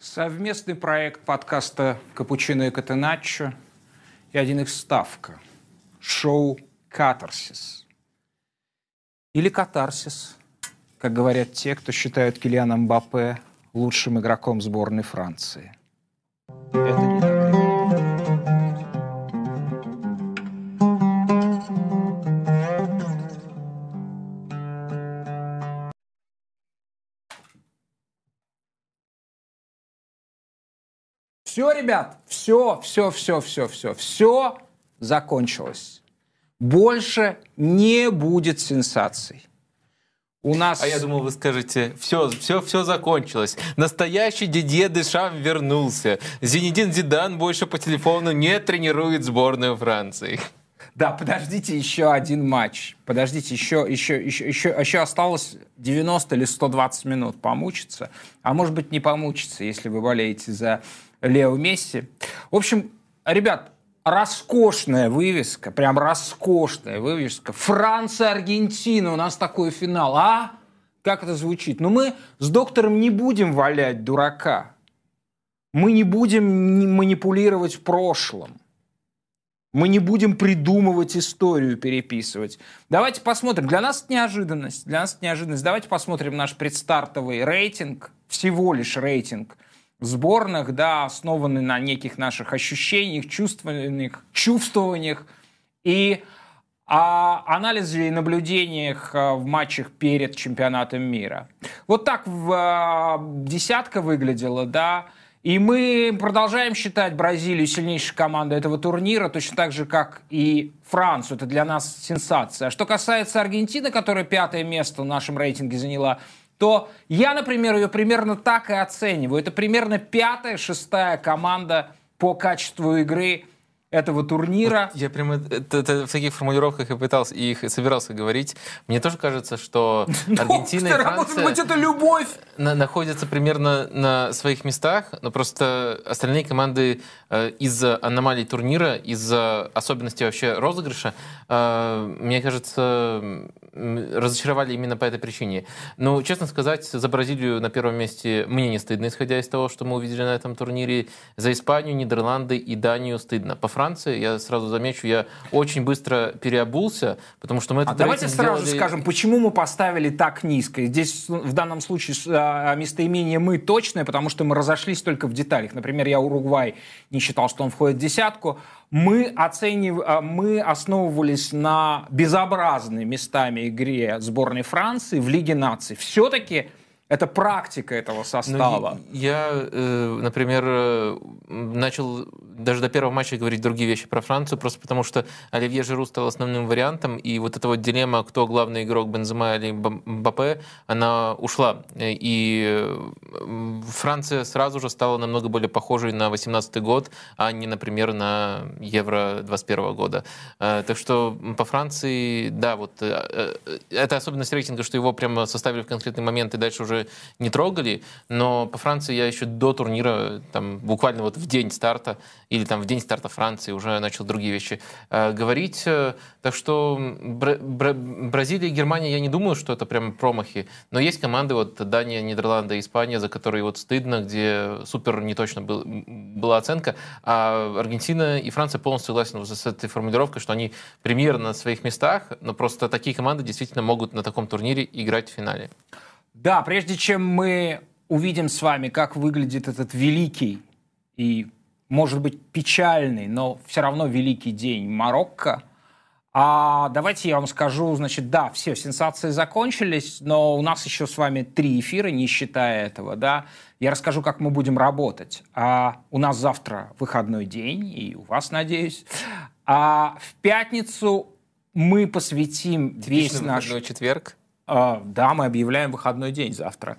Совместный проект подкаста «Капучино и Катеначчо» и один их ставка – шоу «Катарсис». Или «Катарсис», как говорят те, кто считают Килиана Мбаппе лучшим игроком сборной Франции. Это не так. Все, ребят, все, все, все, все, все, все закончилось. Больше не будет сенсаций. У нас... А я думал, вы скажете, все, все, все закончилось. Настоящий Дидье Дешам вернулся. Зинедин Зидан больше по телефону не тренирует сборную Франции. Да, подождите еще один матч. Подождите, еще, еще, еще, еще, еще осталось 90 или 120 минут помучиться. А может быть, не помучиться, если вы болеете за Лео Месси. В общем, ребят, роскошная вывеска, прям роскошная вывеска. Франция, Аргентина, у нас такой финал. А? Как это звучит? Но ну, мы с доктором не будем валять дурака. Мы не будем манипулировать в прошлом. Мы не будем придумывать историю, переписывать. Давайте посмотрим. Для нас это неожиданность. Для нас это неожиданность. Давайте посмотрим наш предстартовый рейтинг. Всего лишь рейтинг – сборных, да, основаны на неких наших ощущениях, чувствованиях, чувствованиях и о анализе и наблюдениях э, в матчах перед чемпионатом мира. Вот так в, э, десятка выглядела, да, и мы продолжаем считать Бразилию сильнейшей командой этого турнира, точно так же, как и Францию. Это для нас сенсация. А что касается Аргентины, которая пятое место в нашем рейтинге заняла, то я, например, ее примерно так и оцениваю. Это примерно пятая, шестая команда по качеству игры этого турнира. Вот я прямо это, это в таких формулировках и пытался, и их собирался говорить. Мне тоже кажется, что ну, Аргентина и Франция... Может быть, это любовь! находятся примерно на своих местах, но просто остальные команды э, из-за аномалий турнира, из-за особенностей вообще розыгрыша, э, мне кажется, разочаровали именно по этой причине. Но, ну, честно сказать, за Бразилию на первом месте мне не стыдно, исходя из того, что мы увидели на этом турнире. За Испанию, Нидерланды и Данию стыдно. По Франции, я сразу замечу, я очень быстро переобулся, потому что мы... А давайте сразу сделали... скажем, почему мы поставили так низко. Здесь в данном случае а, местоимение «мы» точное, потому что мы разошлись только в деталях. Например, я Уругвай не считал, что он входит в десятку. Мы, оценив... А, мы основывались на безобразной местами игре сборной Франции в Лиге наций. Все-таки это практика этого ну, состава. Ну, я, э, например, э, начал даже до первого матча говорить другие вещи про Францию, просто потому что Оливье Жиру стал основным вариантом, и вот эта вот дилемма, кто главный игрок Бензема или Мбаппе, она ушла. И э, Франция сразу же стала намного более похожей на 18 год, а не, например, на Евро 21 года. Так что по Франции, да, вот это особенность рейтинга, что его прямо составили в конкретный момент и дальше уже не трогали, но по Франции я еще до турнира, там, буквально вот в день старта или там в день старта Франции уже начал другие вещи э, говорить. Так что Бра- Бра- Бразилия и Германия, я не думаю, что это прям промахи, но есть команды, вот Дания, Нидерланды, Испания, за которые вот стыдно, где супер не точно был, была оценка, а Аргентина и Франция полностью согласны с этой формулировкой, что они примерно на своих местах, но просто такие команды действительно могут на таком турнире играть в финале. Да, прежде чем мы увидим с вами, как выглядит этот великий и, может быть, печальный, но все равно великий день Марокко, а давайте я вам скажу, значит, да, все сенсации закончились, но у нас еще с вами три эфира, не считая этого, да. Я расскажу, как мы будем работать. А у нас завтра выходной день, и у вас, надеюсь. А в пятницу мы посвятим Типичный весь наш... четверг. А, да, мы объявляем выходной день завтра.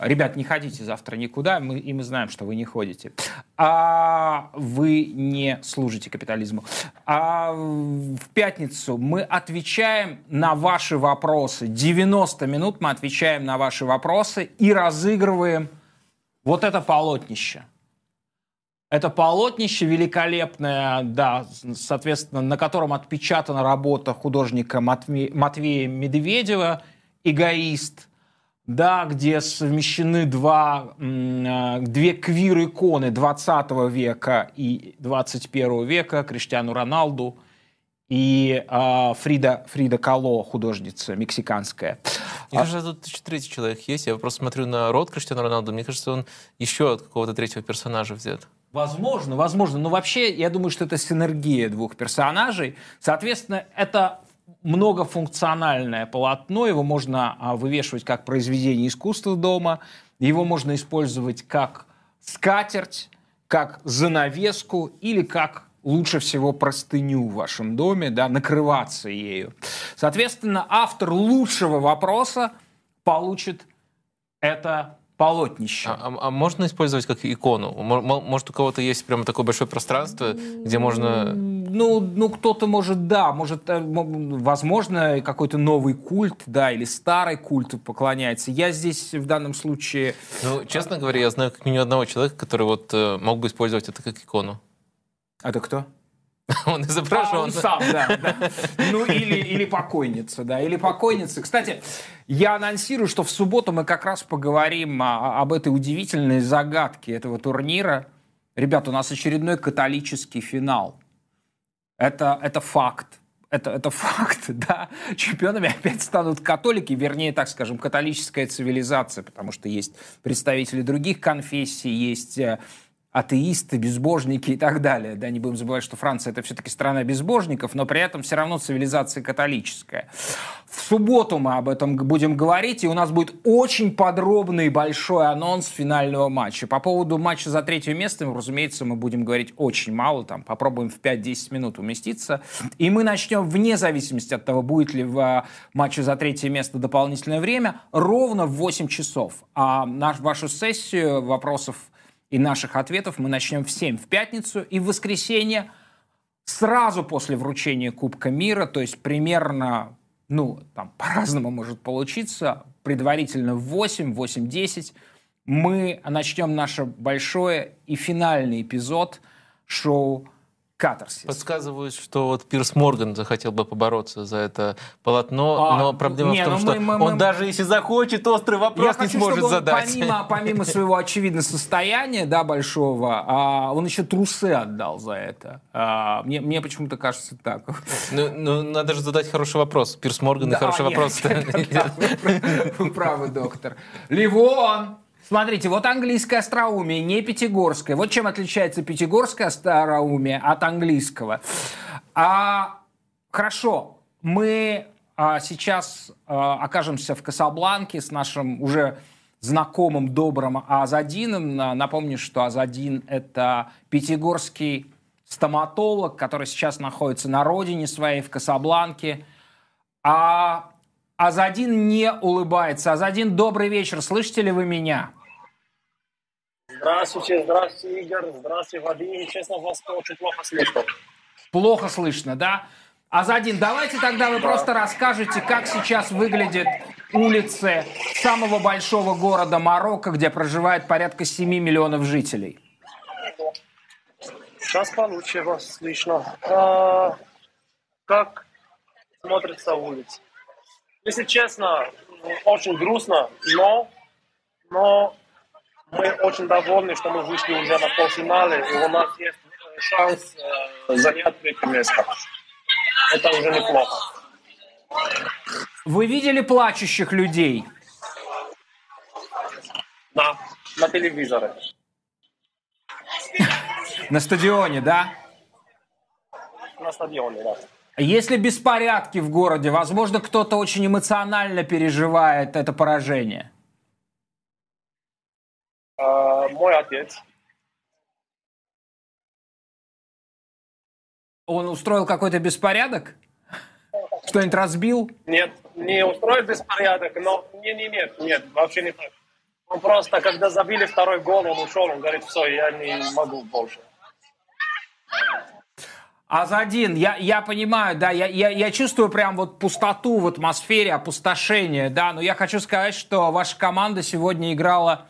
Ребят, не ходите завтра никуда, мы, и мы знаем, что вы не ходите. А вы не служите капитализму. А в пятницу мы отвечаем на ваши вопросы. 90 минут мы отвечаем на ваши вопросы и разыгрываем вот это полотнище. Это полотнище великолепное, да, соответственно, на котором отпечатана работа художника Матвея Медведева – эгоист, да, где совмещены два, а, две квир-иконы 20 века и 21 века, Криштиану Роналду и э, Фрида, Фрида Кало, художница мексиканская. Мне кажется, тут еще третий человек есть. Я просто смотрю на рот Криштиану Роналду. Мне кажется, он еще от какого-то третьего персонажа взят. Возможно, возможно. Но вообще, я думаю, что это синергия двух персонажей. Соответственно, это многофункциональное полотно, его можно а, вывешивать как произведение искусства дома, его можно использовать как скатерть, как занавеску или как лучше всего простыню в вашем доме, да, накрываться ею. Соответственно, автор лучшего вопроса получит это полотнище. А, а, а можно использовать как икону? Может, у кого-то есть прямо такое большое пространство, где можно... Ну, ну кто-то может, да, может, э, возможно, какой-то новый культ, да, или старый культ поклоняется. Я здесь в данном случае... Ну, честно говоря, я знаю как минимум одного человека, который вот э, мог бы использовать это как икону. Это кто? Он изображен. А, он сам, да, да. Ну, или, или покойница, да, или покойница. Кстати, я анонсирую, что в субботу мы как раз поговорим о, об этой удивительной загадке этого турнира. Ребята, у нас очередной католический финал. Это, это факт. Это, это факт, да. Чемпионами опять станут католики, вернее, так скажем, католическая цивилизация, потому что есть представители других конфессий, есть э, атеисты, безбожники и так далее. Да, не будем забывать, что Франция это все-таки страна безбожников, но при этом все равно цивилизация католическая. В субботу мы об этом будем говорить, и у нас будет очень подробный большой анонс финального матча. По поводу матча за третье место, разумеется, мы будем говорить очень мало, там попробуем в 5-10 минут уместиться. И мы начнем вне зависимости от того, будет ли в а, матче за третье место дополнительное время, ровно в 8 часов. А наш, вашу сессию вопросов и наших ответов мы начнем в 7 в пятницу и в воскресенье сразу после вручения Кубка мира, то есть примерно, ну, там по-разному может получиться, предварительно в 8, 8-10, мы начнем наше большое и финальный эпизод шоу катарсис. Подсказывают, что вот Пирс Морган захотел бы побороться за это полотно, а, но проблема не, в том, ну, что мы, мы, он мы... даже если захочет, острый вопрос Я не хочу, сможет задать. Помимо, помимо своего очевидно состояния, да, большого, а, он еще трусы отдал за это. А, мне, мне почему-то кажется так. Ну, ну, надо же задать хороший вопрос. Пирс Морган и хороший вопрос. Вы правы, доктор. Ливон! Смотрите, вот английское остроумие, не пятигорское. Вот чем отличается пятигорское остроумие от английского. А, хорошо, мы а, сейчас а, окажемся в Касабланке с нашим уже знакомым, добрым Азадином. Напомню, что Азадин – это пятигорский стоматолог, который сейчас находится на родине своей, в Касабланке. А Азадин не улыбается. Азадин, добрый вечер. Слышите ли вы меня? Здравствуйте, здравствуйте, Игорь. Здравствуйте, Вадим. Честно, вас очень плохо слышно. Плохо слышно, да? Азадин, давайте тогда вы да. просто расскажете, как сейчас выглядят улицы самого большого города Марокко, где проживает порядка 7 миллионов жителей. Сейчас получше вас слышно. А, как смотрится улица? Если честно, очень грустно, но, но мы очень довольны, что мы вышли уже на полфинале, и у нас есть шанс э, занять третье место. Это уже неплохо. Вы видели плачущих людей? Да, на телевизоре. На стадионе, да? На стадионе, да. Если беспорядки в городе, возможно, кто-то очень эмоционально переживает это поражение. А, мой отец. Он устроил какой-то беспорядок? Что-нибудь разбил? Нет, не устроил беспорядок, но не, не, нет, нет, вообще не так. Он просто, когда забили второй гол, он ушел, он говорит, все, я не могу больше. Азадин, я, я понимаю, да, я, я, я чувствую прям вот пустоту в атмосфере, опустошение, да, но я хочу сказать, что ваша команда сегодня играла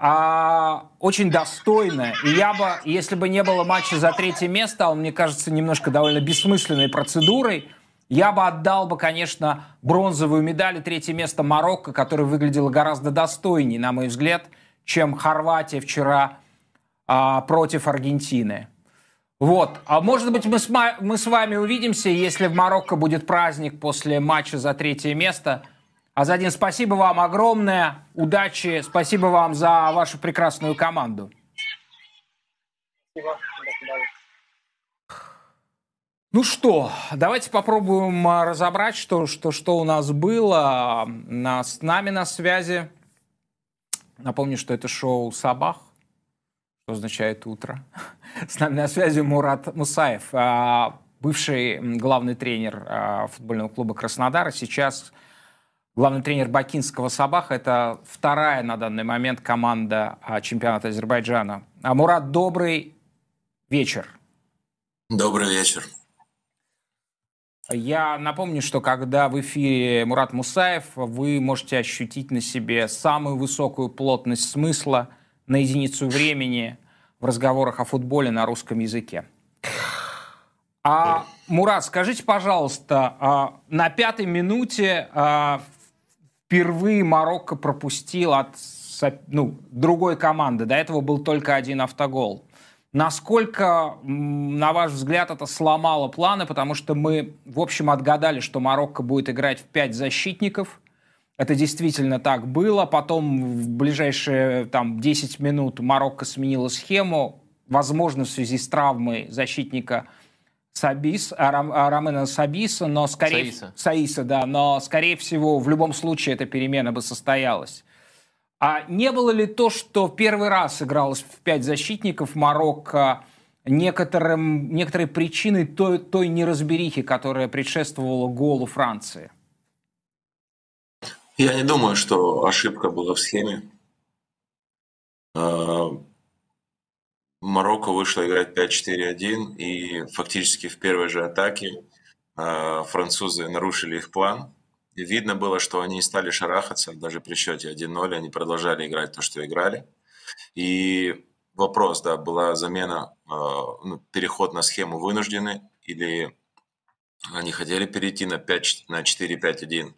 а, очень достойно. И я бы, если бы не было матча за третье место, а он, мне кажется, немножко довольно бессмысленной процедурой, я бы отдал бы, конечно, бронзовую медаль и третье место Марокко, которое выглядело гораздо достойнее, на мой взгляд, чем Хорватия вчера а, против Аргентины. Вот. А может быть, мы с, мы с вами увидимся, если в Марокко будет праздник после матча за третье место. Азадин, спасибо вам огромное. Удачи. Спасибо вам за вашу прекрасную команду. Спасибо. Ну что, давайте попробуем а, разобрать, что, что, что у нас было. С нами на связи. Напомню, что это шоу «Сабах», что означает «утро». С нами на связи Мурат Мусаев, а, бывший главный тренер а, футбольного клуба Краснодара, сейчас главный тренер бакинского Сабаха. Это вторая на данный момент команда чемпионата Азербайджана. А Мурат, добрый вечер. Добрый вечер. Я напомню, что когда в эфире Мурат Мусаев, вы можете ощутить на себе самую высокую плотность смысла на единицу времени в разговорах о футболе на русском языке. А, Мурат, скажите, пожалуйста, а, на пятой минуте а, впервые Марокко пропустил от ну, другой команды. До этого был только один автогол. Насколько, на ваш взгляд, это сломало планы? Потому что мы, в общем, отгадали, что Марокко будет играть в пять защитников. Это действительно так было. Потом в ближайшие там, 10 минут Марокко сменила схему. Возможно, в связи с травмой защитника Сабис, Ромена Сабиса, но скорее... Саиса. Саиса, да. Но, скорее всего, в любом случае эта перемена бы состоялась. А не было ли то, что первый раз игралось в пять защитников Марокко некоторым, некоторой причиной той, той неразберихи, которая предшествовала голу Франции? Я не думаю, что ошибка была в схеме. А, Марокко вышло играть 5-4-1, и фактически в первой же атаке а, французы нарушили их план – и видно было, что они стали шарахаться, даже при счете 1-0 они продолжали играть то, что играли. И вопрос, да, была замена, э, ну, переход на схему вынужденный, или они хотели перейти на, 5, на 4-5-1.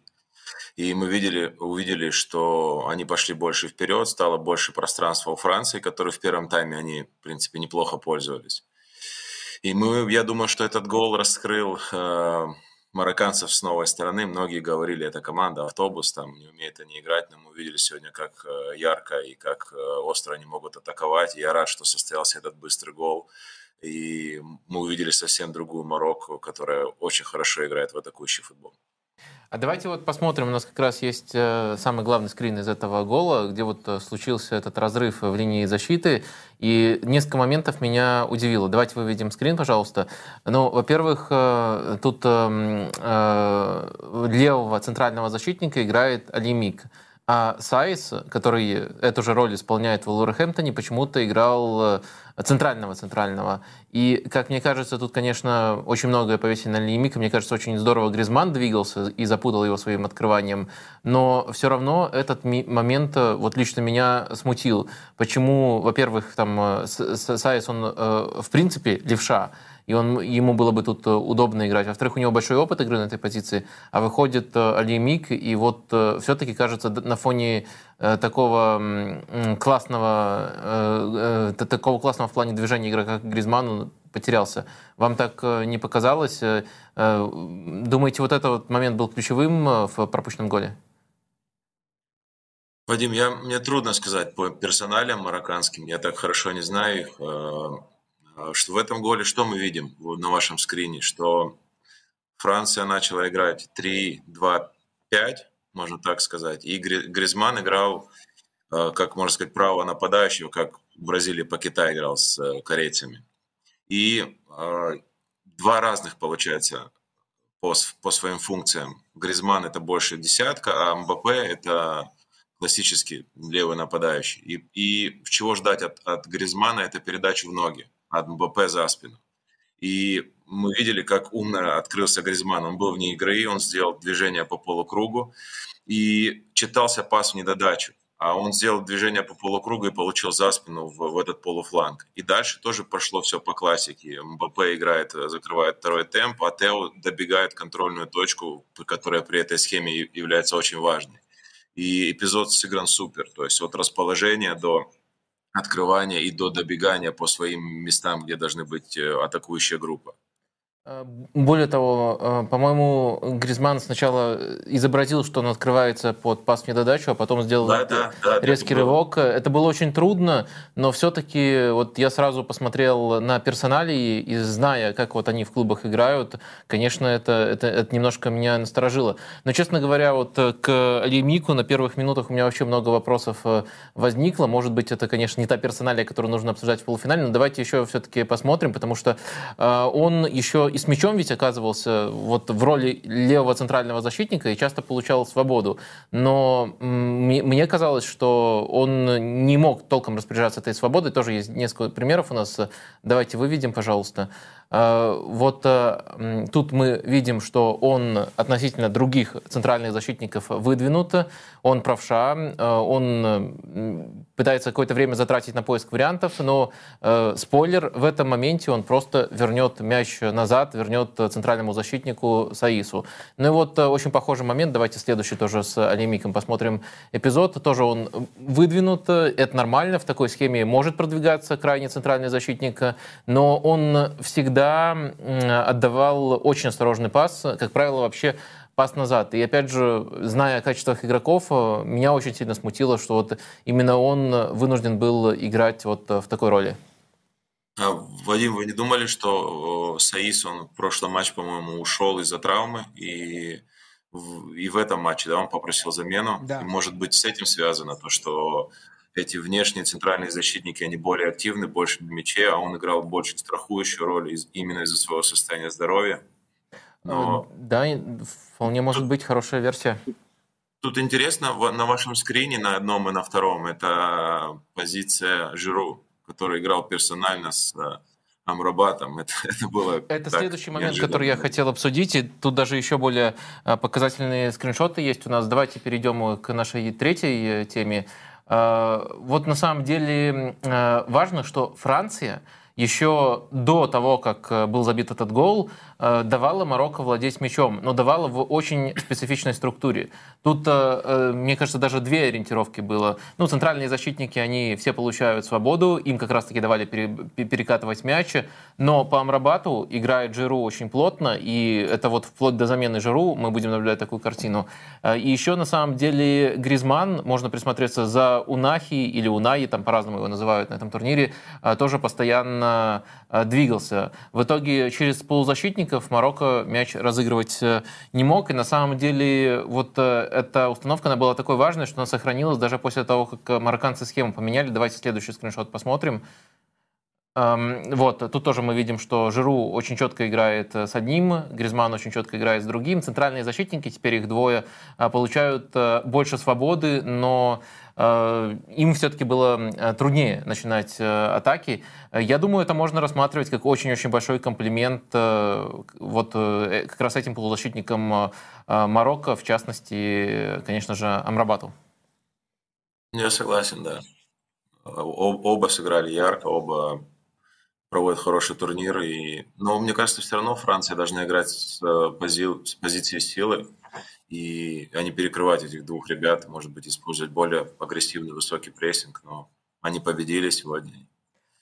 И мы видели, увидели, что они пошли больше вперед, стало больше пространства у Франции, которой в первом тайме они, в принципе, неплохо пользовались. И мы, я думаю, что этот гол раскрыл э, марокканцев с новой стороны. Многие говорили, эта команда автобус, там не умеет они играть, но мы увидели сегодня, как э, ярко и как э, остро они могут атаковать. И я рад, что состоялся этот быстрый гол. И мы увидели совсем другую Марокко, которая очень хорошо играет в атакующий футбол. А давайте вот посмотрим, у нас как раз есть э, самый главный скрин из этого гола, где вот э, случился этот разрыв в линии защиты, и несколько моментов меня удивило. Давайте выведем скрин, пожалуйста. Ну, во-первых, э, тут левого центрального защитника играет Эль-Ямик. А Сайс, который эту же роль исполняет в Вулверхэмптоне, почему-то играл центрального-центрального. И, как мне кажется, тут, конечно, очень многое повесили на Эль-Ямика. Мне кажется, очень здорово Гризманн двигался и запутал его своим открыванием. Но все равно этот момент э, вот лично меня смутил. Почему, во-первых, там э, Сайс, он э, в принципе левша, и он, ему было бы тут удобно играть. Во-вторых, у него большой опыт игры на этой позиции, а выходит Алимик, и вот все-таки, кажется, на фоне такого классного, такого классного в плане движения игрока, как Гризман, потерялся. Вам так э, не показалось? Э, э, думаете, вот этот момент был ключевым в пропущенном голе? Вадим, я, мне трудно сказать по персоналям марокканским, я так хорошо не знаю их, что в этом голе, что мы видим на вашем скрине, что Франция начала играть 3-2-5, можно так сказать, и Гризман играл, как можно сказать, право нападающего, как в Бразилии по Китаю играл с корейцами. И э, два разных, получается, по, по своим функциям. Гризман это больше десятка, а Мбаппе это классический левый нападающий. И, и чего ждать от, от Гризмана, это передачу в ноги, от Мбаппе за спину. И мы видели, как умно открылся Гризман. Он был вне игры, он сделал движение по полукругу и читался пас в недодачу а он сделал движение по полукругу и получил за спину в, в этот полуфланг. И дальше тоже пошло все по классике. МБП играет, закрывает второй темп, а Тео добегает контрольную точку, которая при этой схеме является очень важной. И эпизод сыгран супер. То есть от расположения до открывания и до добегания по своим местам, где должны быть э, атакующая группа. Э, более того, э, по-моему, Гризман сначала изобразил, что он открывается под пас в недодачу, а потом сделал да, да, да, резкий рывок. Это было очень трудно, но все-таки вот я сразу посмотрел на персоналии и зная, как вот они в клубах играют, конечно, это, это, это немножко меня насторожило. Но, честно говоря, вот к Лемику на первых минутах у меня вообще много вопросов э, возникло. Может быть, это, конечно, не та персоналия, которую нужно обсуждать в полуфинале, но давайте еще все-таки посмотрим, потому что он еще и с мячом ведь оказывался вот в роли левого центрального защитника и часто получал свободу. Но мне казалось, что он не мог толком распоряжаться этой свободой. Тоже есть несколько примеров у нас. Давайте выведем, пожалуйста. А, вот э, тут мы видим, что он относительно других центральных защитников выдвинут. Он правша, э, он пытается какое-то время затратить на поиск вариантов, но э, спойлер, в этом моменте он просто вернет мяч назад, вернет центральному защитнику Саису. Ну и вот очень похожий момент, давайте следующий тоже с Алимиком посмотрим эпизод. Тоже он выдвинут, это нормально, в такой схеме может продвигаться крайне центральный защитник, но он всегда всегда отдавал очень осторожный пас, как правило, вообще пас назад. И опять же, зная о качествах игроков, э, меня очень сильно смутило, что вот именно он вынужден был играть вот в такой роли. А, Вадим, вы не думали, что Саис, он в прошлом матче, по-моему, ушел из-за травмы, и в, и в этом матче да, он попросил замену? Да. И, может быть, с этим связано то, что эти внешние центральные защитники, они более активны, больше на мяче, а он играл больше страхующую роль из, именно из-за своего состояния здоровья. Но... Э, да, вполне может быть хорошая версия. Тут интересно, на вашем скрине на одном и на втором, это позиция Жиру, который играл персонально с э, Амрабатом. Это, это было Это следующий момент, неожиданно. который я хотел обсудить. И тут даже еще более э, показательные скриншоты есть у нас. Давайте перейдем к нашей третьей теме. Э, вот на самом деле э, важно, что Франция еще до того, как э, был забит этот гол, Э, давала Марокко владеть мячом, но давала в очень специфичной структуре. Тут, э, мне кажется, даже две ориентировки было. Ну, центральные защитники, они все получают свободу, им как раз-таки давали перекатывать мяч, но по Амрабату играет Жиру очень плотно, и это вот вплоть до замены Жиру мы будем наблюдать такую картину. И еще, на самом деле, Гризман, можно присмотреться за Унахи или Унаи, там по-разному его называют на этом турнире, тоже постоянно двигался. В итоге через полузащитника соперников Марокко мяч разыгрывать э, не мог. И на самом деле вот э, эта установка она была такой важной, что она сохранилась даже после того, как марокканцы схему поменяли. Давайте следующий скриншот посмотрим. Эм, вот, тут тоже мы видим, что Жиру очень четко играет э, с одним, Гризман очень четко играет с другим. Центральные защитники, теперь их двое, получают больше свободы, но Э, им все-таки было э, труднее начинать э, атаки. Я думаю, это можно рассматривать как очень-очень большой комплимент вот как раз этим полузащитникам Марокко, в частности, конечно же, Амрабату. Я согласен, да. Оба сыграли ярко, оба проводят хороший турнир. И... Но мне кажется, все равно Франция должна играть с, пози... с позиции силы и а не перекрывать этих двух ребят, может быть, использовать более агрессивный высокий прессинг, но они победили сегодня.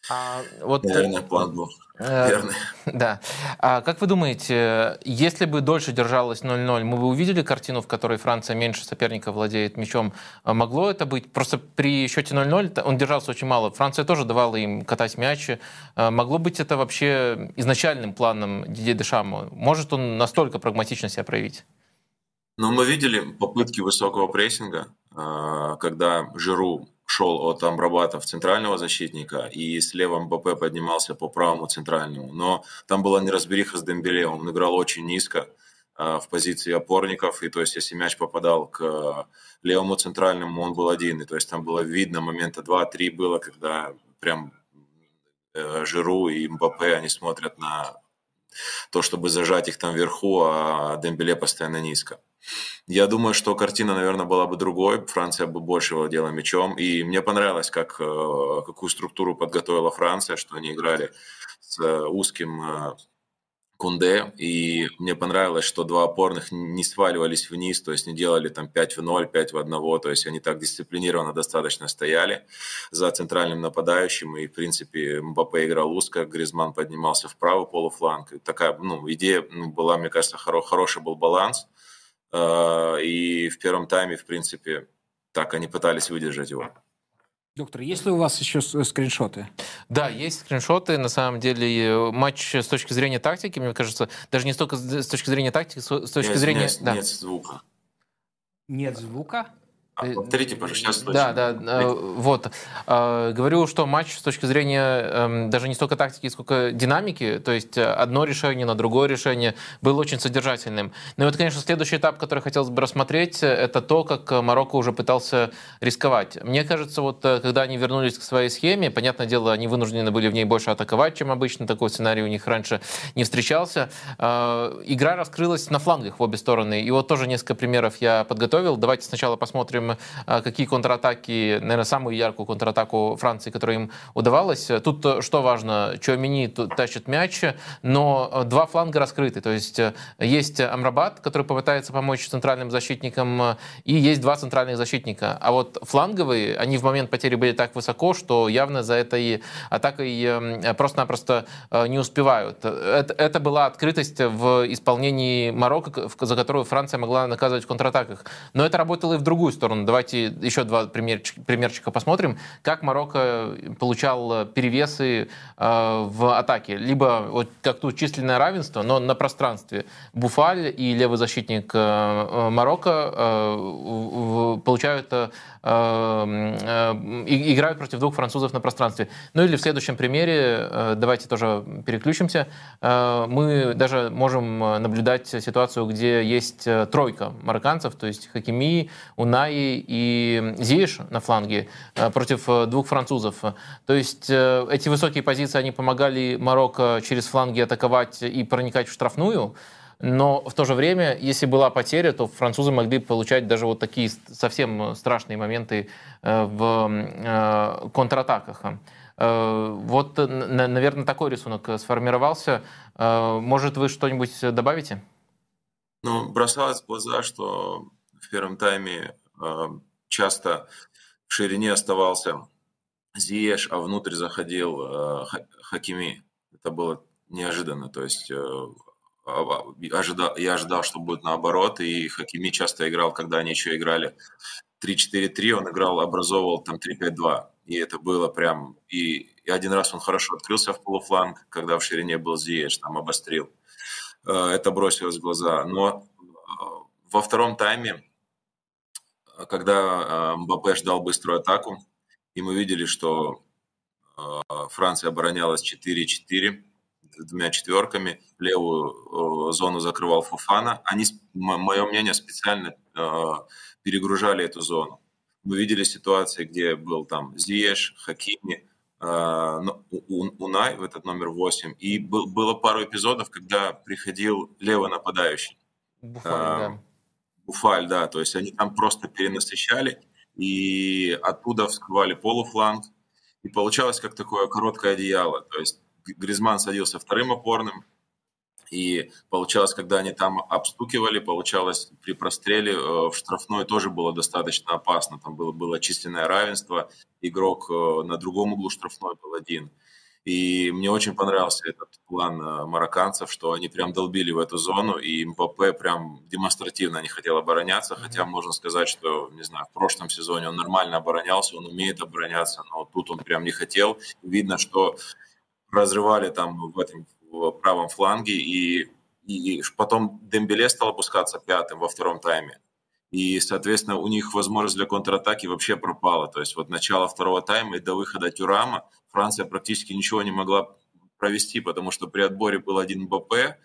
А, вот, Наверное, план был э, верный. Да. А как вы думаете, если бы дольше держалось 0-0, мы бы увидели картину, в которой Франция меньше соперника владеет мячом? А могло это быть? Просто при счете 0-0 он держался очень мало. Франция тоже давала им катать мяч. А могло быть это вообще изначальным планом Дидье Дешама? Может он настолько прагматично себя проявить? Но мы видели попытки высокого прессинга, а, когда Жиру шел от Амрабата в центрального защитника, и слева МБП поднимался по правому центральному. Но там была неразбериха с Дембеле, он играл очень низко, в позиции опорников, и то есть если мяч попадал к левому центральному, он был один, и то есть там было видно момента 2-3 было, когда прям Жиру и Мбаппе, они смотрят на то, чтобы зажать их там вверху, а Дембеле постоянно низко. Я думаю, что картина, наверное, была бы другой. Франция бы больше владела мячом. И мне понравилось, как, э, какую структуру подготовила Франция, что они играли с узким э, Кунде, и мне понравилось, что два опорных не сваливались вниз, то есть не делали там 5 в 0, 5 в 1, то есть они так дисциплинированно достаточно стояли за центральным нападающим, и, в принципе, Мбаппе играл узко, Гризман поднимался в правый полуфланг. Такая, ну, идея была, мне кажется, хоро- хороший был баланс, э, и в первом тайме, в принципе, так они пытались выдержать его. Доктор, есть ли у вас еще скриншоты? Да, есть скриншоты. На самом деле матч с точки зрения тактики, мне кажется, даже не столько с точки зрения тактики, с точки нет, зрения... Нет, да. нет звука. Нет звука? А, повторите, пожалуйста, сейчас Да, да, э, вот. Э, говорю, что матч с точки зрения эм, даже не столько тактики, сколько динамики, то есть э, одно решение на другое решение, был очень содержательным. Ну и вот, конечно, следующий этап, который хотелось бы рассмотреть, это то, как Марокко уже пытался рисковать. Мне кажется, вот когда они вернулись к своей схеме, понятное дело, они вынуждены были в ней больше атаковать, чем обычно, такой сценарий у них раньше не встречался. Игра раскрылась на флангах в обе стороны, и вот тоже несколько примеров я подготовил. Давайте сначала посмотрим а, какие контратаки, наверное, самую яркую контратаку Франции, которая им удавалась. Тут э, что важно, Чуамини тащит мяч, но э, два фланга раскрыты. То есть э, есть Амрабат, который попытается помочь центральным защитникам, и есть два центральных защитника. А вот фланговые, они в момент потери были так высоко, что явно за этой атакой просто-напросто не успевают. Это, это была открытость в исполнении Марокко, за которую Франция могла наказывать в контратаках. Но это работало и в другую сторону сторону. Давайте еще два примерчика, примерчика посмотрим, как Марокко получал перевесы э, в атаке. Либо вот как тут численное равенство, но на пространстве. Буфаль и левый защитник э, Марокко э, получают э, э, играют против двух французов на пространстве. Ну или в следующем примере, э, давайте тоже переключимся, э, мы даже можем наблюдать ситуацию, где есть тройка марокканцев, то есть Хакими, Унаи и Зиеш на фланге э, против э, двух французов. То есть э, эти высокие позиции, они помогали Марокко через фланги атаковать и проникать в штрафную, но в то же время, если была потеря, то французы могли получать даже вот такие совсем страшные моменты в контратаках. Вот, наверное, такой рисунок сформировался. Может, вы что-нибудь добавите? Ну, бросалось в глаза, что в первом тайме часто в ширине оставался Зиеш, а внутрь заходил э, Хакими. Это было неожиданно. То есть э, ожидал, я ожидал, что будет наоборот, и Хакими часто играл, когда они еще играли 3-4-3, он играл, образовывал там 3-5-2. И это было прям... И, и один раз он хорошо открылся в полуфланг, когда в ширине был Зиеш, там обострил. Э, это бросилось в глаза. Но во втором тайме а когда а, Мбаппе ждал быструю атаку, и мы видели, что а, Франция оборонялась 4-4 двумя четверками, левую зону закрывал Фуфана. Они, мое мнение, специально перегружали эту зону. Мы видели ситуации, где был там Зиеш, Хакими, Унай в этот номер 8. И был, было пару эпизодов, когда приходил левый нападающий. Буфаль, да. Уфаль, да, то есть они там просто перенасыщали и оттуда вскрывали полуфланг, и получалось как такое короткое одеяло, то есть Гризман садился вторым опорным, и получалось, когда они там обстукивали, получалось при простреле э, в штрафной тоже было достаточно опасно. Там было, было численное равенство, игрок э, на другом углу штрафной был один. И мне очень понравился этот план э, марокканцев, что они прям долбили в эту зону, и МПП прям демонстративно не хотел обороняться, mm-hmm. хотя можно сказать, что, не знаю, в прошлом сезоне он нормально оборонялся, он умеет обороняться, но тут он прям не хотел. Видно, что разрывали там в этом в правом фланге, и, и потом Дембеле стал опускаться пятым во втором тайме. И, соответственно, у них возможность для контратаки вообще пропала. То есть вот начало второго тайма и до выхода Тюрама Франция практически ничего не могла провести, потому что при отборе был один БП,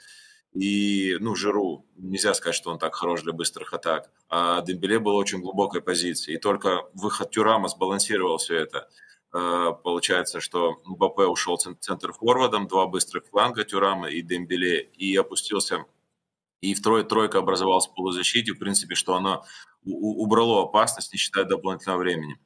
И, ну, Жиру, нельзя сказать, что он так хорош для быстрых атак. А Дембеле был очень глубокой позиции. И только выход Тюрама сбалансировал все это. Э, получается, что Мбаппе ушел центр форвардом, два быстрых фланга Тюрама и Дембеле, и опустился и второй тройка образовалась в полузащите, в принципе, что оно убрало опасность, не считая дополнительного времени.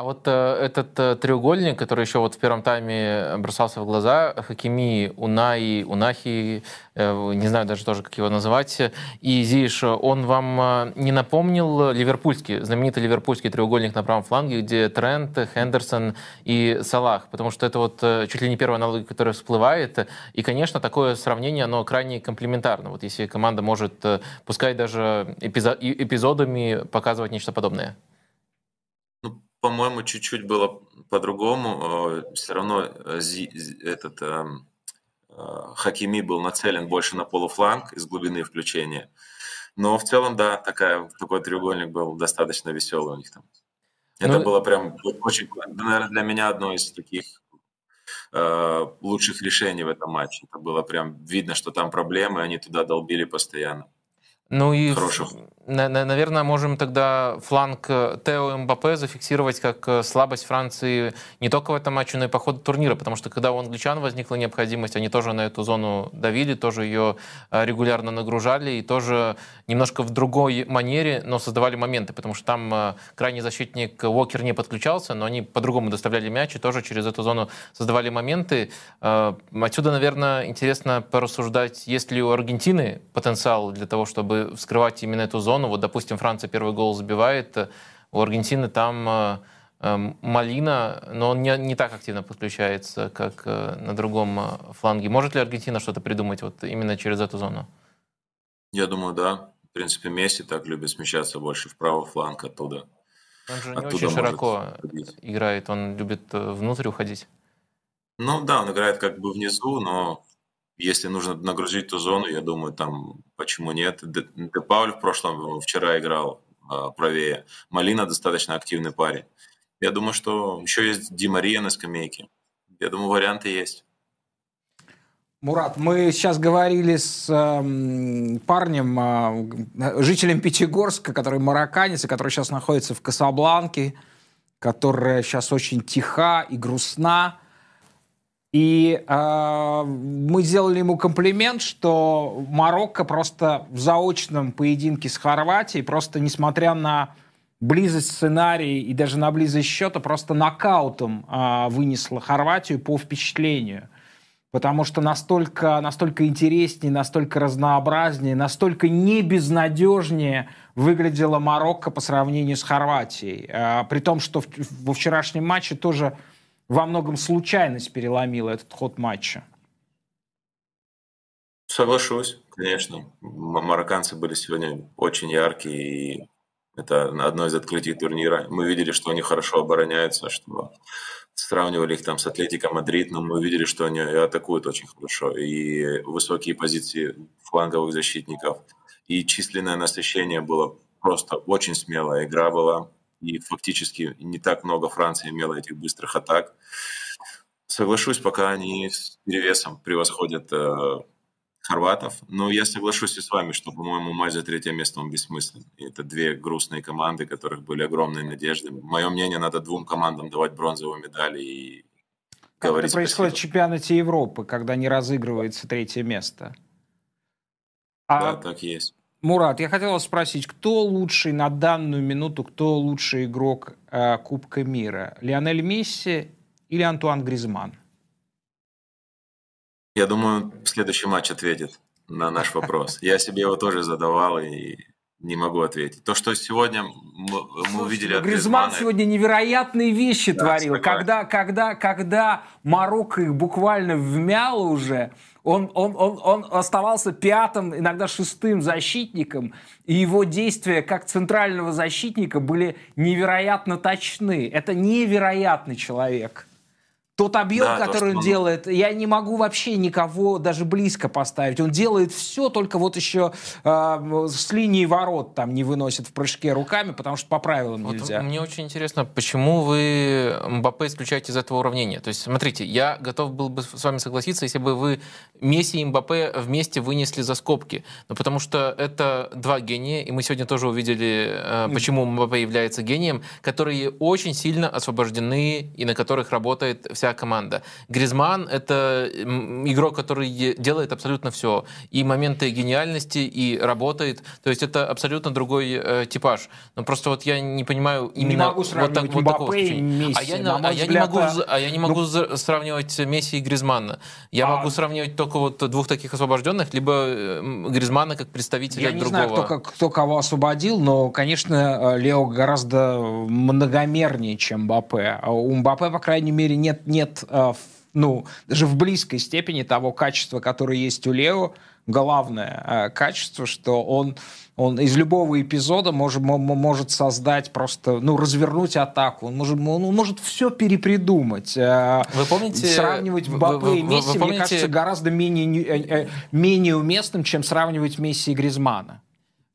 А вот э, этот э, треугольник, который еще вот в первом тайме бросался в глаза, Хакими, Унаи, Унахи, э, не знаю даже тоже, как его называть, и Зиш, он вам э, не напомнил ливерпульский, знаменитый ливерпульский треугольник на правом фланге, где Трент, Хендерсон и Салах, потому что это вот э, чуть ли не первая аналогия, которая всплывает, и, конечно, такое сравнение, оно крайне комплементарно. Вот если команда может, э, пускай даже эпизодами показывать нечто подобное по-моему, чуть-чуть было по-другому. Э, Все равно э, этот э, Хакими был нацелен больше на полуфланг из глубины включения. Но в целом, да, такая, такой треугольник был достаточно веселый у них там. Это ну, было прям очень, наверное, для меня одно из таких э, лучших решений в этом матче. Это было прям видно, что там проблемы, они туда долбили постоянно. Ну и, Хороших. Наверное, можем тогда фланг э, Тео Мбаппе зафиксировать как э, слабость Франции не только в этом матче, но и по ходу турнира, потому что когда у англичан возникла необходимость, они тоже на эту зону давили, тоже ее э, регулярно нагружали и тоже немножко в другой манере, но создавали моменты, потому что там крайний защитник Уокер не подключался, но они по-другому доставляли мяч и тоже через эту зону создавали моменты. Отсюда, наверное, интересно порассуждать, есть ли у Аргентины потенциал для того, чтобы вскрывать именно эту зону. Вот, допустим, Франция первый гол забивает, у Аргентины там э, э, Малина, но он не, не так активно подключается, как э, на другом фланге. Может ли Аргентина что-то придумать вот именно через эту зону? Я думаю, да. В принципе, Месси так любит смещаться больше в правый фланг оттуда. Он же не очень широко играет, он любит внутрь уходить. Ну да, он играет как бы внизу, но если нужно нагрузить ту зону, я думаю, там почему нет. Депауль в прошлом, вчера играл э, правее. Малина достаточно активный парень. Я думаю, что еще есть Ди Мария на скамейке. Я думаю, варианты есть. Мурат, мы сейчас говорили с э, парнем, э, жителем Пятигорска, который марокканец, и который сейчас находится в Касабланке, которая сейчас очень тиха и грустна. И э, мы сделали ему комплимент, что Марокко просто в заочном поединке с Хорватией, просто несмотря на близость сценария и даже на близость счета, просто нокаутом э, вынесла Хорватию по впечатлению. Потому что настолько, настолько интереснее, настолько разнообразнее, настолько не безнадежнее выглядела Марокко по сравнению с Хорватией. Э, при том, что в, во вчерашнем матче тоже во многом случайность переломила этот ход матча. Соглашусь, конечно. Марокканцы были сегодня очень яркие, и это одно из открытий турнира. Мы видели, что они хорошо обороняются, что сравнивали их там с Атлетико Мадрид, но мы видели, что они атакуют очень хорошо. И высокие позиции фланговых защитников, и численное насыщение было просто очень смелая игра была и фактически не так много Франции имела этих быстрых атак. Соглашусь, пока они с перевесом превосходят э, хорватов. Но я соглашусь и с вами, что, по-моему, матч за третье место он бессмыслен. И это две грустные команды, которых были огромные надежды. Мое мнение, надо двум командам давать бронзовые медали и как это происходит спасибо. в чемпионате Европы, когда не разыгрывается третье место? А... Да, так есть. Мурат, я хотел вас спросить, кто лучший на данную минуту, кто лучший игрок э, Кубка мира? Лионель Месси или Антуан Гризман? Я думаю, следующий матч ответит на наш вопрос. Я себе его тоже задавал и не могу ответить. То, что сегодня мы, увидели от Гризман сегодня невероятные вещи да, творил. Когда, когда, когда Марокко их буквально вмяло уже, он, он, он, он оставался пятым, иногда шестым защитником, и его действия как центрального защитника были невероятно точны. Это невероятный человек. Тот объем, да, который то, он делает, я не могу вообще никого даже близко поставить. Он делает все, только вот еще э, с линии ворот там не выносит в прыжке руками, потому что по правилам вот нельзя. Мне очень интересно, почему вы Мбаппе исключаете из этого уравнения? То есть, смотрите, я готов был бы с вами согласиться, если бы вы Месси и Мбаппе вместе вынесли за скобки. Но потому что это два гения, и мы сегодня тоже увидели, э, почему Мбаппе является гением, которые очень сильно освобождены и на которых работает вся команда. Гризман — это игрок, который делает абсолютно все. И моменты гениальности, и работает. То есть это абсолютно другой э, типаж. Но просто вот я не понимаю именно не могу вот, так, вот такого Месси. А я, а, я не могу, а я не могу ну... сравнивать Месси и Гризмана. Я а... могу сравнивать только вот двух таких освобожденных, либо э, Гризмана как представителя я другого. Я не знаю, кто, кто кого освободил, но, конечно, э, Лео гораздо многомернее, чем Мбаппе. А у Мбаппе, по крайней мере, нет, нет э, ну, даже в близкой степени того качества, которое есть у Лео, главное э, качество, что он, он из любого эпизода может, может создать просто, ну, развернуть атаку. Он может, он может все перепридумать. Э, вы помните... Сравнивать Мбаппе и Месси, помните... мне кажется, гораздо менее, менее уместным, чем сравнивать Месси и Гризмана.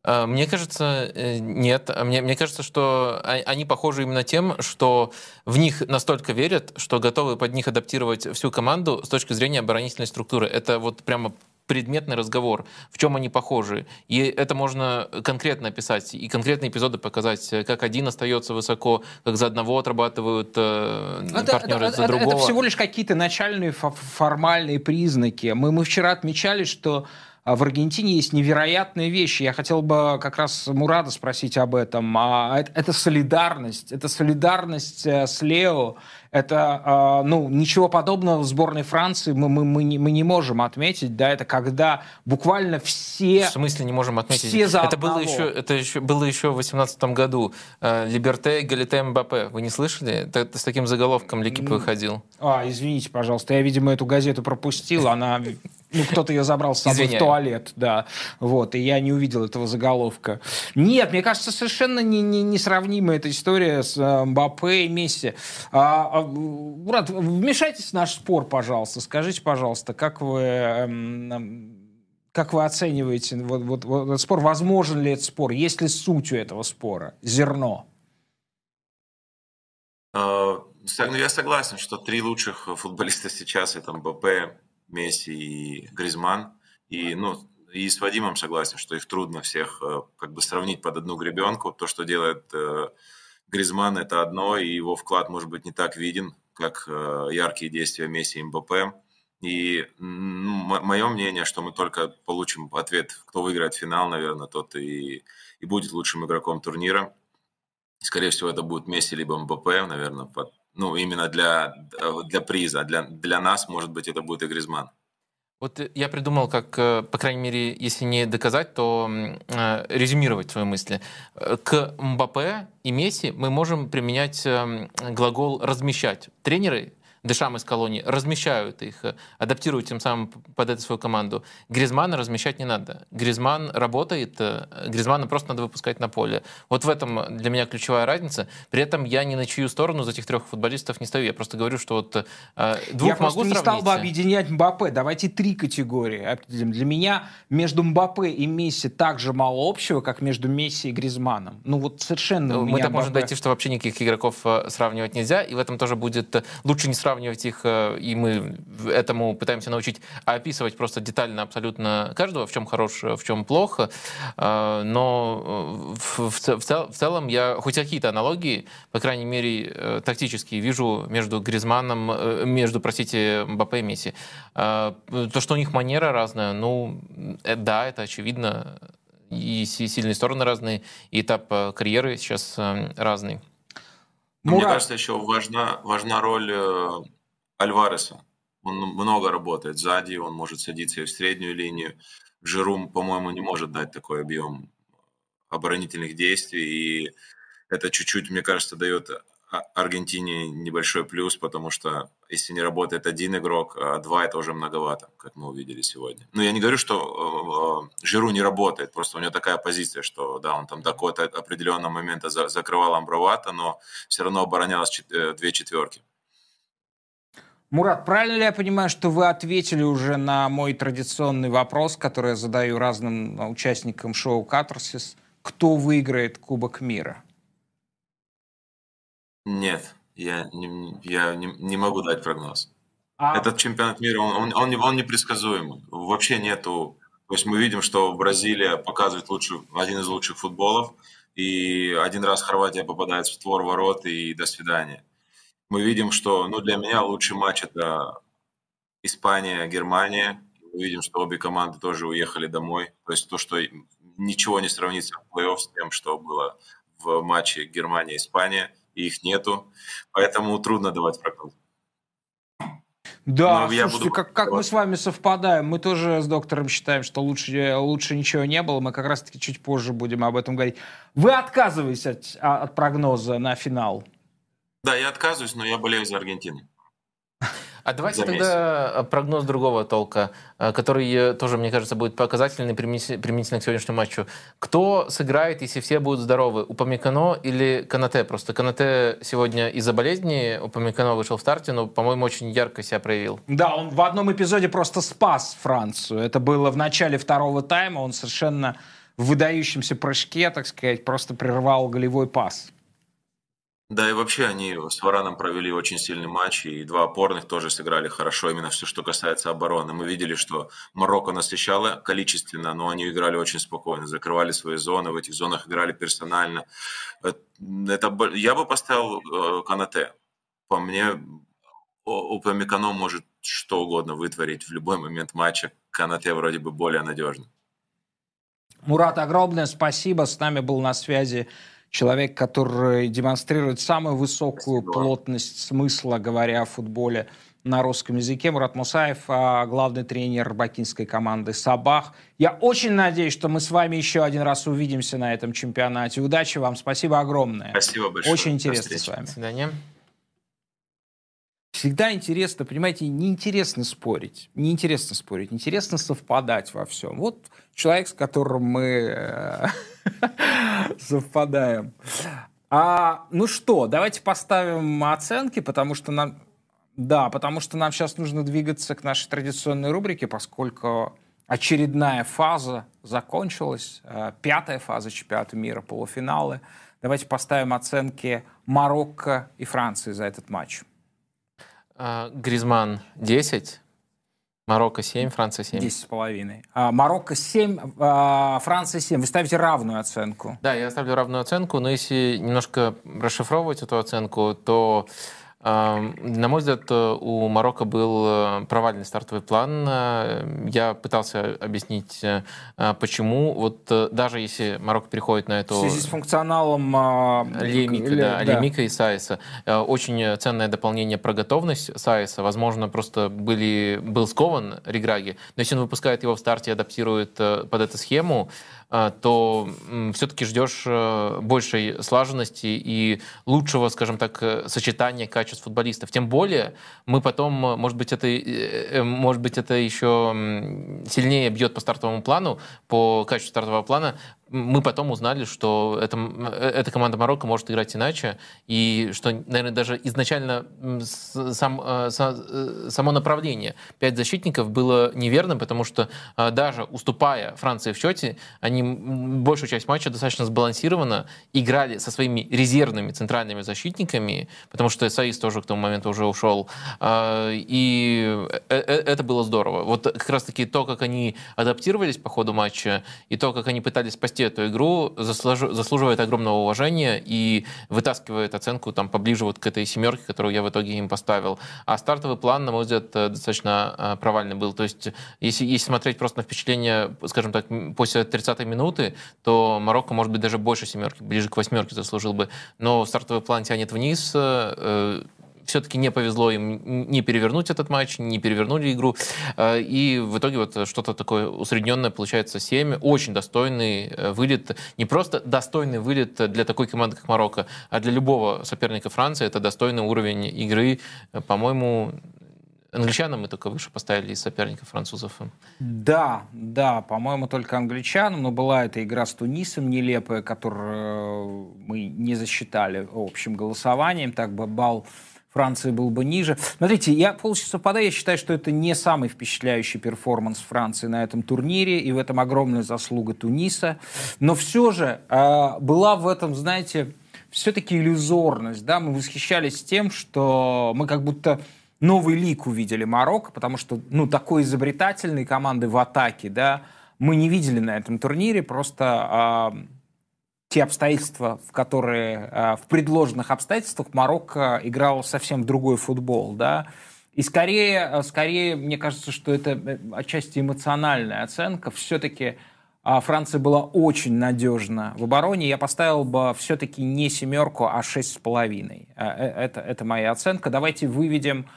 Мне кажется, нет. Мне, мне кажется, что они похожи именно тем, что в них настолько верят, что готовы под них адаптировать всю команду с точки зрения оборонительной структуры. Это вот прямо предметный разговор, в чем они похожи. И это можно конкретно описать, и конкретные эпизоды показать, как один остается высоко, как за одного отрабатывают э, это, партнеры это, за другого. Это всего лишь какие-то начальные формальные признаки. Мы, мы вчера отмечали, что а, в Аргентине есть невероятные вещи. Я хотел бы как раз Мурада спросить об этом. А, это, это солидарность. Это солидарность э, с Лео это, а, ну, ничего подобного в сборной Франции мы, мы, мы, не, мы не можем отметить, да, это когда буквально все... В смысле не можем отметить? Все за это было еще, это еще, было еще в 2018 году. Э, Либерте, Галите, Мбаппе. Вы не слышали? Это, с таким заголовком Лекип выходил. А, извините, пожалуйста, я, видимо, эту газету пропустил, она ну, кто-то ее забрал с собой Извиняю. в туалет, да. Вот, и я не увидел этого заголовка. Нет, мне кажется, совершенно не, не, несравнима эта история с э, Мбаппе и Месси. А, а, Мурат, вмешайтесь в наш спор, пожалуйста. Скажите, пожалуйста, как вы... Эм, как вы оцениваете вот, вот, вот этот спор? Возможен ли этот спор? Есть ли суть у этого спора? Зерно? А, ну, я согласен, что три лучших футболиста сейчас это Мбаппе, Месси и Гризман. И, ну, и с Вадимом согласен, что их трудно всех э, как бы сравнить под одну гребенку. То, что делает э, Гризман, это одно, и его вклад может быть не так виден, как э, яркие действия Месси и МБП. И ну, мое мнение, что мы только получим ответ, кто выиграет финал, наверное, тот и, и будет лучшим игроком турнира. Скорее всего, это будет Месси либо МБП, наверное, под, ну, именно для, для приза. Для, для нас, может быть, это будет и Гризман. Вот я придумал, как, э, по крайней мере, если не доказать, то э, резюмировать свои мысли. К Мбаппе и Месси мы можем применять эм, глагол «размещать». Тренеры Дешам из колонии, размещают их, э, адаптируют тем самым под эту свою команду. Гризмана размещать не надо. Гризман работает, э, Гризмана просто надо выпускать на поле. Вот в этом для меня ключевая разница. При этом я ни на чью сторону за этих трех футболистов не стою. Я просто говорю, что вот э, двух я могу не сравнить. стал бы объединять Мбаппе. Давайте три категории Для меня между Мбаппе и Месси так же мало общего, как между Месси и Гризманом. Ну вот совершенно Мы так можем дойти, что вообще никаких игроков сравнивать нельзя, и в этом тоже будет лучше не сравнивать сравнивать их, э, и мы этому пытаемся научить, а описывать просто детально абсолютно каждого, в чем хорош, в чем плохо. Э, но в, в, в целом я хоть какие-то аналогии, по крайней мере, э, тактические, вижу между Гризманом, между, простите, Мбаппе и Месси. То, что у них манера разная, ну, да, это очевидно. И сильные стороны разные, и этап карьеры сейчас разный. Мурат. Мне кажется, еще важна, важна роль э, Альвареса. Он много работает сзади, он может садиться и в среднюю линию. Жирум, по-моему, не может дать такой объем оборонительных действий, и это чуть-чуть, мне кажется, дает а, Аргентине небольшой плюс, потому что если не работает один игрок, а два это уже многовато, как мы увидели сегодня. Но я не говорю, что э, Жиру не работает, просто у него такая позиция, что да, он там до какого-то определенного момента за, закрывал Амбровата, но все равно оборонялось чет, э, две четверки. Мурат, правильно ли я понимаю, что вы ответили уже на мой традиционный вопрос, который я задаю разным участникам шоу «Катарсис»? Кто выиграет Кубок мира? Нет, я не, я не, не могу дать прогноз. А... Этот чемпионат мира, он, он, он, он непредсказуемый. Вообще нету... То есть мы видим, что Бразилия показывает лучший, один из лучших футболов, и один раз Хорватия попадает в створ ворот, и до свидания. Мы видим, что ну, для меня лучший матч – это Испания, Германия. Мы видим, что обе команды тоже уехали домой. То есть то, что ничего не сравнится в плей-офф с тем, что было в матче Германия-Испания, и их нету. Поэтому трудно давать прогноз. Да, Но слушайте, буду... как, как мы с вами совпадаем. Мы тоже с доктором считаем, что лучше, лучше ничего не было. Мы как раз-таки чуть позже будем об этом говорить. Вы отказываетесь от, а, от прогноза на финал? Да, я отказываюсь, но я болею за Аргентину. А давайте за тогда месяц. прогноз другого толка, э, который э, тоже, мне кажется, будет показательный применительно к сегодняшнему матчу. Кто сыграет, если все будут здоровы? Упамекано или Канате? Просто Канате сегодня из-за болезни, Упамекано вышел в старте, но, по-моему, очень ярко себя проявил. Да, он в одном эпизоде просто спас Францию. Это было в начале второго тайма. Он совершенно в выдающемся прыжке, так сказать, просто прервал голевой пас. Да, и вообще они с Вараном провели очень сильный матч, и два опорных тоже сыграли хорошо, именно все, что касается обороны. Мы видели, что Марокко насыщало количественно, но они играли очень спокойно, закрывали свои зоны, в этих зонах играли персонально. Это, я бы поставил э, Канате. По мне, у Памикано может что угодно вытворить в любой момент матча. Канате вроде бы более надежный. Мурат, огромное спасибо. С нами был на связи человек, который демонстрирует самую высокую Спасибо. плотность смысла, говоря о футболе на русском языке. Мурат Мусаев, а, главный тренер бакинской команды «Сабах». Я очень надеюсь, что мы с вами еще один раз увидимся на этом чемпионате. Удачи вам, спасибо огромное. Спасибо большое. Очень интересно с вами. До свидания. Всегда интересно, понимаете, неинтересно спорить. Неинтересно спорить, интересно совпадать во всем. Вот человек, с которым мы э, совпадаем. А, ну что, давайте поставим оценки, потому что нам... Да, потому что нам сейчас нужно двигаться к нашей традиционной рубрике, поскольку очередная фаза закончилась, э, пятая фаза чемпионата мира, полуфиналы. Давайте поставим оценки Марокко и Франции за этот матч. А, Гризман 10, Марокко 7, Франция 7. 10 с половиной. А, Марокко 7, а, Франция 7. Вы ставите равную оценку? Да, я ставлю равную оценку, но если немножко расшифровывать эту оценку, то на мой взгляд, у Марокко был э, провальный стартовый план. Э, я пытался объяснить, э, почему. Вот даже если Марокко переходит на эту... В связи с функционалом... Лемика, Ле... да, да. Лемика и Сайса. Очень ценное дополнение про готовность Сайса. Возможно, просто были, был скован Риграги. Но если он выпускает его в старте и адаптирует под эту схему, а, то все-таки ждешь э, большей слаженности и лучшего, скажем так, э, сочетания качеств футболистов. Тем более мы потом, э, может быть, это, может быть, это еще сильнее бьет по стартовому плану, по качеству стартового плана, мы потом узнали, что это, э, эта команда Марокко может играть иначе, и что, наверное, даже изначально сам, э, э, само направление пять защитников было неверным, потому что даже уступая Франции в счете, они большую часть матча достаточно сбалансированно играли со своими резервными центральными защитниками, потому что Саис тоже к тому моменту уже ушел, и это было здорово. Вот как раз-таки то, как они адаптировались по ходу матча, и то, как они пытались спасти эту игру, заслуживает огромного уважения и вытаскивает оценку там поближе вот к этой семерке, которую я в итоге им поставил. А стартовый план, на мой взгляд, э, достаточно э, провальный был. То есть, если, если смотреть просто на впечатление, скажем так, после 30-й минуты, то Марокко, может быть, даже больше семерки, ближе к восьмерке заслужил бы. Но стартовый план тянет вниз, э, все-таки не повезло им не перевернуть этот матч, не перевернули игру. Э, и в итоге вот что-то такое усредненное получается 7. Очень достойный э, вылет. Не просто достойный вылет для такой команды, как Марокко, а для любого соперника Франции это достойный уровень игры. Э, по-моему, Англичанам мы только выше поставили из соперников французов. Да, да, по-моему, только англичанам, но была эта игра с Тунисом нелепая, которую мы не засчитали общим голосованием, так бы балл Франции был бы ниже. Смотрите, я полностью совпадаю. Я считаю, что это не самый впечатляющий перформанс Франции на этом турнире, и в этом огромная заслуга Туниса. Но все же э, была в этом, знаете, все-таки иллюзорность. Да? Мы восхищались тем, что мы как будто новый лик увидели Марокко, потому что ну, такой изобретательной команды в атаке да, мы не видели на этом турнире. Просто э, те обстоятельства, в которые, а, в предложенных обстоятельствах Марокко играл совсем другой футбол, да, и скорее, а, скорее, мне кажется, что это э, отчасти эмоциональная оценка. Все-таки а, Франция была очень надежна в обороне. Я поставил бы все-таки не семерку, а шесть с половиной. Э, это, это моя оценка. Давайте выведем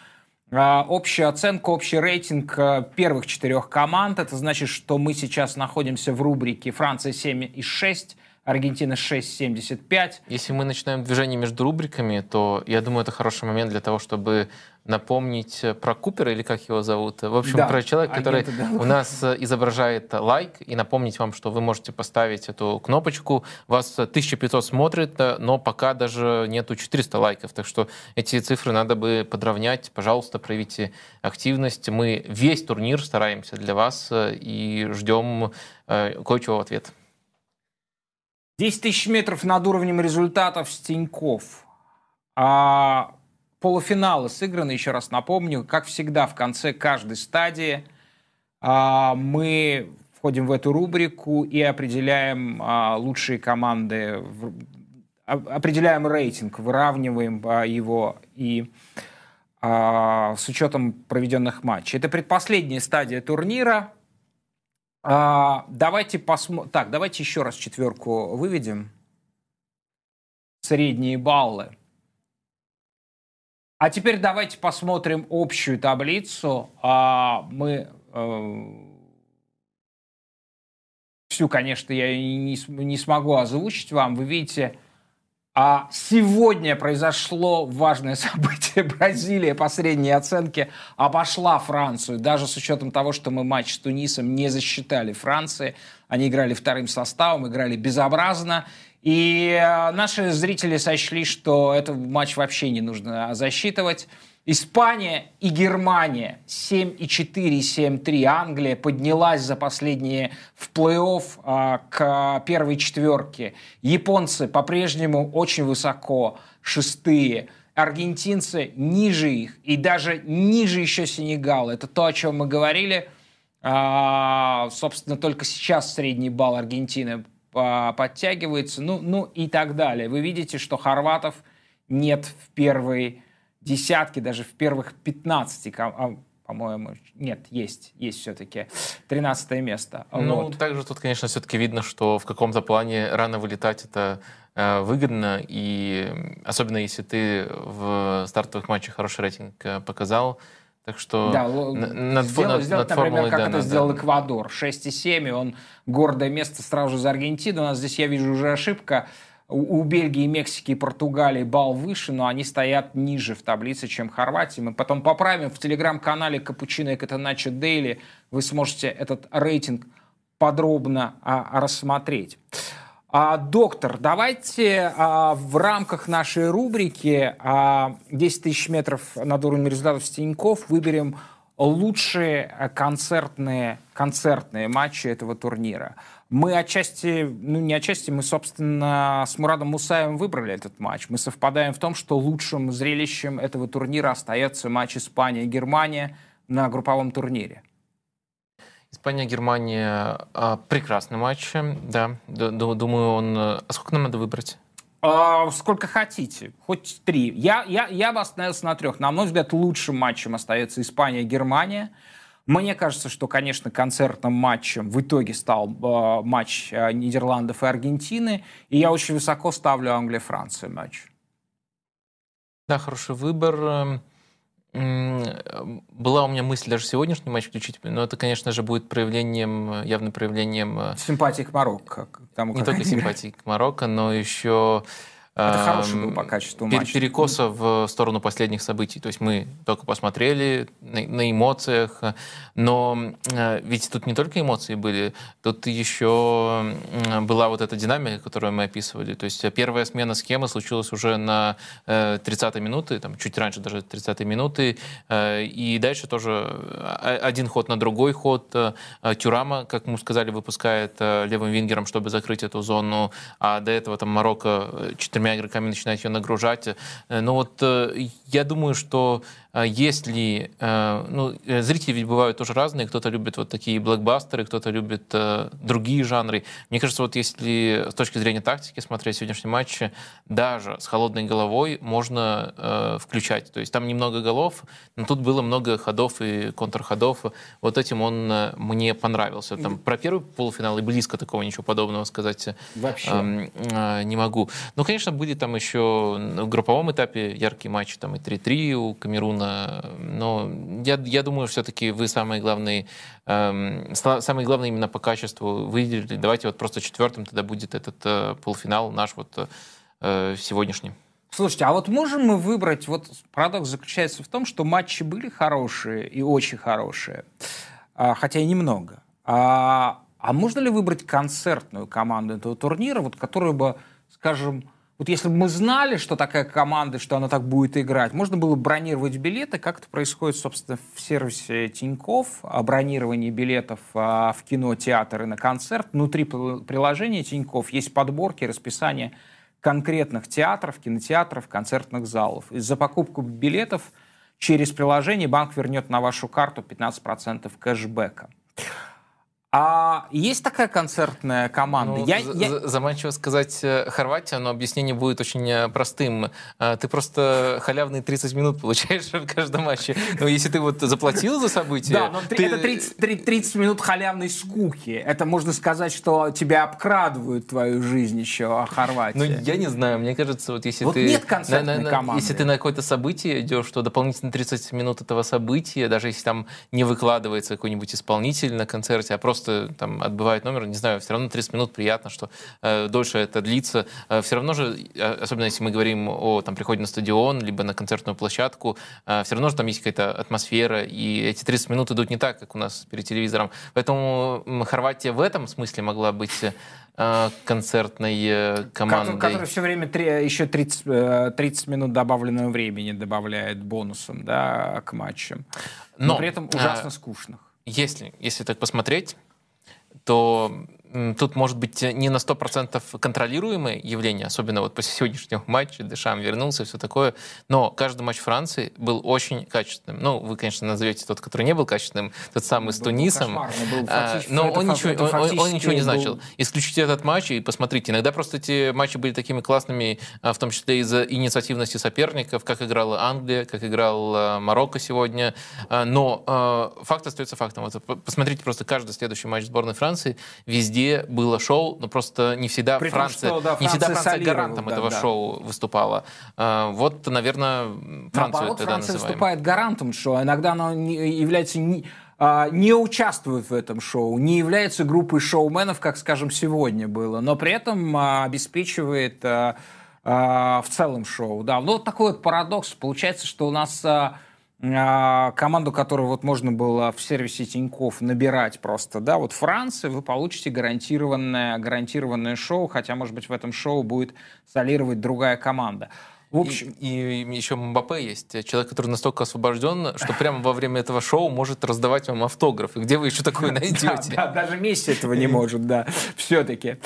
общую оценку, общий рейтинг первых четырех команд. Это значит, что мы сейчас находимся в рубрике Франция 7 и 6, Аргентина 6,75. Если мы начинаем движение между рубриками, то я думаю, это хороший момент для того, чтобы напомнить про Купера, или как его зовут. В общем, да, про человека, который да. у нас изображает лайк, и напомнить вам, что вы можете поставить эту кнопочку. Вас 1500 смотрит, но пока даже нету 400 лайков, так что эти цифры надо бы подровнять. Пожалуйста, проявите активность. Мы весь турнир стараемся для вас и ждем э, кое-чего в ответ. 10 тысяч метров над уровнем результатов Стеньков. А полуфиналы сыграны, еще раз напомню, как всегда в конце каждой стадии а, мы входим в эту рубрику и определяем а, лучшие команды, в, определяем рейтинг, выравниваем а, его и а, с учетом проведенных матчей. Это предпоследняя стадия турнира. А, давайте посмотрим. Так, давайте еще раз четверку выведем. Средние баллы. А теперь давайте посмотрим общую таблицу. А, мы э, всю, конечно, я не, не смогу озвучить вам. Вы видите, а сегодня произошло важное событие. Бразилия по средней оценке обошла Францию. Даже с учетом того, что мы матч с Тунисом не засчитали Франции. Они играли вторым составом, играли безобразно. И э, наши зрители сочли, что этот матч вообще не нужно засчитывать. Испания и Германия 7,4, 7,3. Англия поднялась за последние в плей-офф а, к первой четверке. Японцы по-прежнему очень высоко, шестые. Аргентинцы ниже их и даже ниже еще Сенегала. Это то, о чем мы говорили. А, собственно, только сейчас средний балл Аргентины а, подтягивается. Ну, ну и так далее. Вы видите, что хорватов нет в первой десятки, даже в первых 15, а, по-моему, нет, есть, есть все-таки 13 место. Ну, вот. также тут, конечно, все-таки видно, что в каком-то плане рано вылетать это э, выгодно, и особенно если ты в стартовых матчах хороший рейтинг э, показал, так что да, над, сделать, над, сделать, над например, как да, это надо. сделал Эквадор. 6,7, и он гордое место сразу же за Аргентину. У нас здесь, я вижу, уже ошибка у Бельгии, Мексики и Португалии балл выше, но они стоят ниже в таблице, чем Хорватия. Мы потом поправим в телеграм-канале Капучино и Катаначо Дейли. Вы сможете этот рейтинг подробно а, рассмотреть. А, доктор, давайте а, в рамках нашей рубрики а, 10 тысяч метров над уровнем результатов Стеньков выберем лучшие концертные, концертные матчи этого турнира. Мы отчасти, ну не отчасти, мы, собственно, с Мурадом Мусаевым выбрали этот матч. Мы совпадаем в том, что лучшим зрелищем этого турнира остается матч Испания-Германия на групповом турнире. Испания-Германия а, прекрасный матч, да. Думаю, он... А сколько нам надо выбрать? А, сколько хотите, хоть три. Я, я, я бы остановился на трех. На мой взгляд, лучшим матчем остается Испания-Германия. Мне кажется, что, конечно, концертным матчем в итоге стал э, матч э, Нидерландов и Аргентины, и я очень высоко ставлю Англия-Франция матч. Да, хороший выбор. Была у меня мысль даже сегодняшний матч включить, но это, конечно же, будет проявлением, явным проявлением... Симпатии к Марокко. Тому, Не только симпатии к Марокко, но еще Это хороший был по качеству матч. Перекоса в сторону последних событий. То есть мы только посмотрели на, на эмоциях, но э, ведь тут не только эмоции были, тут еще была вот эта динамика, которую мы описывали. То есть первая смена схемы случилась уже на 30-й минуты, там, чуть раньше даже 30-й минуты, и дальше тоже один ход на другой ход. Тюрама, как мы сказали, выпускает левым вингером, чтобы закрыть эту зону, а до этого там Марокко четырьмя игроками начинать ее нагружать. Э, но вот э, я думаю, что а если... Э, ну, э, зрители ведь бывают тоже разные. Кто-то любит вот такие блокбастеры, кто-то любит э, другие жанры. Мне кажется, вот если с точки зрения тактики смотреть сегодняшний матч, даже с холодной головой можно включать. То есть там немного голов, но тут было много ходов и контрходов. Вот этим он мне понравился. Там про первый полуфинал и близко такого ничего подобного сказать Вообще. не могу. Ну, конечно, были там еще в групповом этапе яркие матчи, там и 3-3 у Камеруна, но я, я думаю, все-таки вы самый главный, эм, самый главный именно по качеству выделили. Давайте вот просто четвертым тогда будет этот э, полуфинал наш вот э, сегодняшний. Слушайте, а вот можем мы выбрать, вот парадокс заключается в том, что матчи были хорошие и очень хорошие, а, хотя и немного. А, а можно ли выбрать концертную команду этого турнира, вот, которая бы, скажем, вот если бы мы знали, что такая команда, что она так будет играть, можно было бронировать билеты, как это происходит, собственно, в сервисе Тиньков, бронирование билетов а, в кино, театр и на концерт. Внутри приложения Тиньков есть подборки, расписание конкретных театров, кинотеатров, концертных залов. И за покупку билетов через приложение банк вернет на вашу карту 15% кэшбэка. А есть такая концертная команда? Ну, я, я... Заманчиво сказать э, Хорватия, но объяснение будет очень э, простым. Э, ты просто халявные 30 минут получаешь в каждом матче. Но если ты вот заплатил за событие... Да, но ты... это 30, 30 минут халявной скуки. Это можно сказать, что тебя обкрадывают твою жизнь еще, а Хорватия. Ну, я не знаю. Мне кажется, вот если вот ты... нет концертной на, на, команды. Если ты на какое-то событие идешь, то дополнительно 30 минут этого события, даже если там не выкладывается какой-нибудь исполнитель на концерте, а просто просто там отбывает номер, не знаю, все равно 30 минут приятно, что э, дольше это длится. Э, все равно же, э, особенно если мы говорим о там, приходе на стадион, либо на концертную площадку, э, все равно же там есть какая-то атмосфера, и эти 30 минут идут не так, как у нас перед телевизором. Поэтому Хорватия в этом смысле могла быть э, концертной э, командой. Который, который все время три, еще 30, 30 минут добавленного времени добавляет бонусом да, к матчам. Но, Но при этом ужасно а, скучных. Если, если так посмотреть, то тут может быть не на 100% контролируемое явление, особенно вот после сегодняшнего матча, Дешам вернулся и все такое, но каждый матч Франции был очень качественным. Ну, вы, конечно, назовете тот, который не был качественным, тот самый с Тунисом, был а, но он, ничего, он, он ничего не значил. Был... Исключите этот матч и посмотрите. Иногда просто эти матчи были такими классными, а, в том числе из-за инициативности соперников, как играла Англия, как играл а, Марокко сегодня, но факт остается фактом. Вот посмотрите просто каждый следующий матч сборной Франции, везде везде было шоу, но просто не всегда При Франция, том, что, да, Франция не всегда Франция гарантом да, этого да. шоу выступала. А, вот, наверное, Францию Наоборот, тогда Франция называем. выступает гарантом шоу, иногда она является не, а, не участвует в этом шоу, не является группой шоуменов, как, скажем, сегодня было, но при этом а, обеспечивает в целом шоу. Да, ну вот такой вот парадокс. Получается, что у нас команду, которую вот можно было в сервисе Тиньков набирать просто, да, вот Франция, вы получите гарантированное, гарантированное шоу, хотя, может быть, в этом шоу будет солировать другая команда. В общем, и, и еще Мбаппе есть, человек, который настолько освобожден, что прямо во время этого шоу может раздавать вам автографы. Где вы еще такое найдете? Да, даже Месси этого не может, да, все-таки.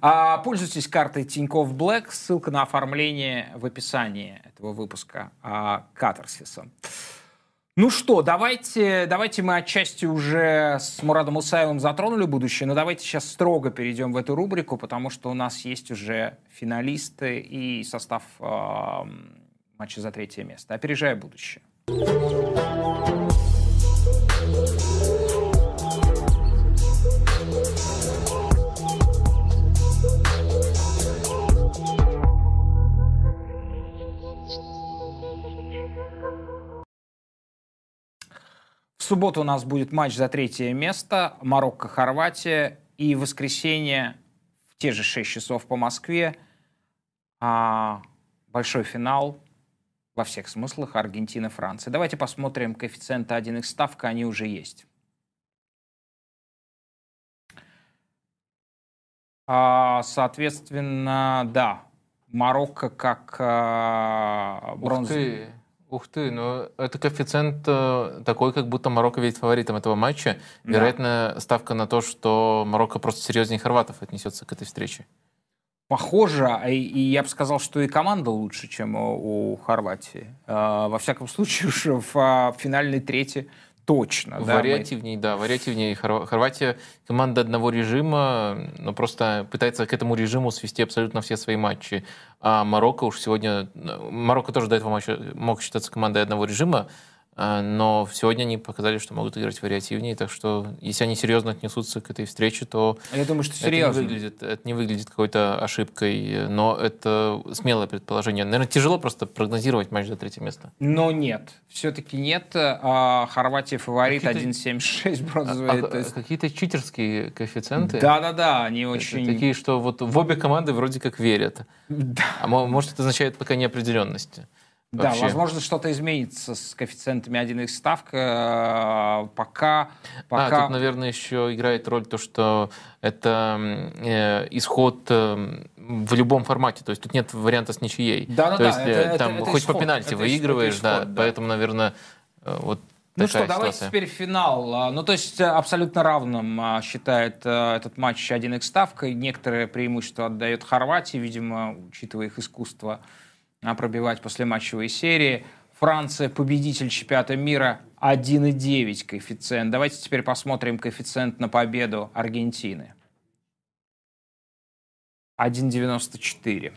А, пользуйтесь картой Тинькофф Black, ссылка на оформление в описании этого выпуска а, Катарсиса. Ну что, давайте, давайте мы отчасти уже с Мурадом Усаевым затронули будущее, но давайте сейчас строго перейдем в эту рубрику, потому что у нас есть уже финалисты и состав э, матча за третье место. Опережая будущее. В субботу у нас будет матч за третье место. Марокко-Хорватия. И в воскресенье в те же 6 часов по Москве а, большой финал во всех смыслах Аргентина-Франция. Давайте посмотрим коэффициенты 1 ставка, они уже есть. А, соответственно, да, Марокко как а, бронзовый. Ух ты, ну это коэффициент э, такой, как будто Марокко ведь фаворитом этого матча. Да. Вероятно, ставка на то, что Марокко просто серьезнее хорватов отнесется к этой встрече. Похоже, а и, и я бы сказал, что и команда лучше, чем у, у Хорватии. Э, во всяком случае, уж в, в финальной трети точно. Вариативней, да, мы... да, вариативнее. Хорватия команда одного режима, но просто пытается к этому режиму свести абсолютно все свои матчи. А Марокко уж сегодня... Марокко тоже до этого мог считаться командой одного режима, но сегодня они показали, что могут играть вариативнее, так что если они серьезно отнесутся к этой встрече, то я думаю, что серьезно. Это не выглядит, это не выглядит какой-то ошибкой, но это смелое предположение. Наверное, тяжело просто прогнозировать матч за третье место. Но нет, все-таки нет. А Хорватия фаворит 1.76 бронзовый. А, а, есть... Какие-то читерские коэффициенты? Да-да-да, они очень... Такие, что вот в обе команды вроде как верят. Да. А может, это означает пока неопределенности? Да, возможно, что-то изменится с коэффициентами 1 их ставка. Пока, пока... А, тут, наверное, еще играет роль то, что это э, исход э, в любом формате. То есть тут нет варианта с ничьей. Да, да, то да. есть это, э, там это, хоть исход, по пенальти это выигрываешь, исход, да, да. Поэтому, наверное, э, вот ну что, давайте ситуация. теперь финал. А, ну, то есть э, абсолютно равным а, считает э, этот матч 1 x ставкой. Некоторое преимущество отдает Хорватии, видимо, учитывая их искусство пробивать после матчевой серии. Франция победитель чемпионата мира 1,9 коэффициент. Давайте теперь посмотрим коэффициент на победу Аргентины. 1,94.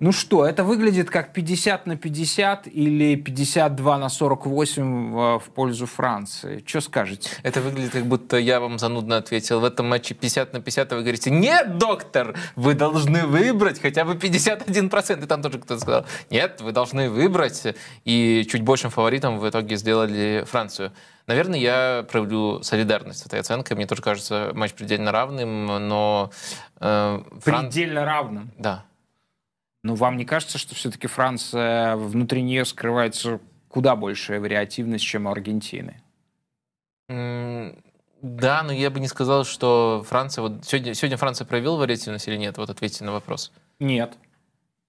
Ну что, это выглядит как 50 на 50 или 52 на 48 в, пользу Франции. Что скажете? Это выглядит как будто я вам занудно ответил. В этом матче 50 на 50, а вы говорите, нет, доктор, вы должны выбрать хотя бы 51%. И там тоже кто-то сказал, нет, вы должны выбрать. И чуть большим фаворитом в итоге сделали Францию. Наверное, я проявлю солидарность с этой оценкой. Мне тоже кажется матч предельно равным, но... Э, Фран... Предельно равным? Да. Но вам не кажется, что все-таки Франция, внутри нее скрывается куда большая вариативность, чем у Аргентины? Да, но я бы не сказал, что Франция... Вот сегодня, сегодня Франция проявила вариативность или нет? Вот ответьте на вопрос. Нет.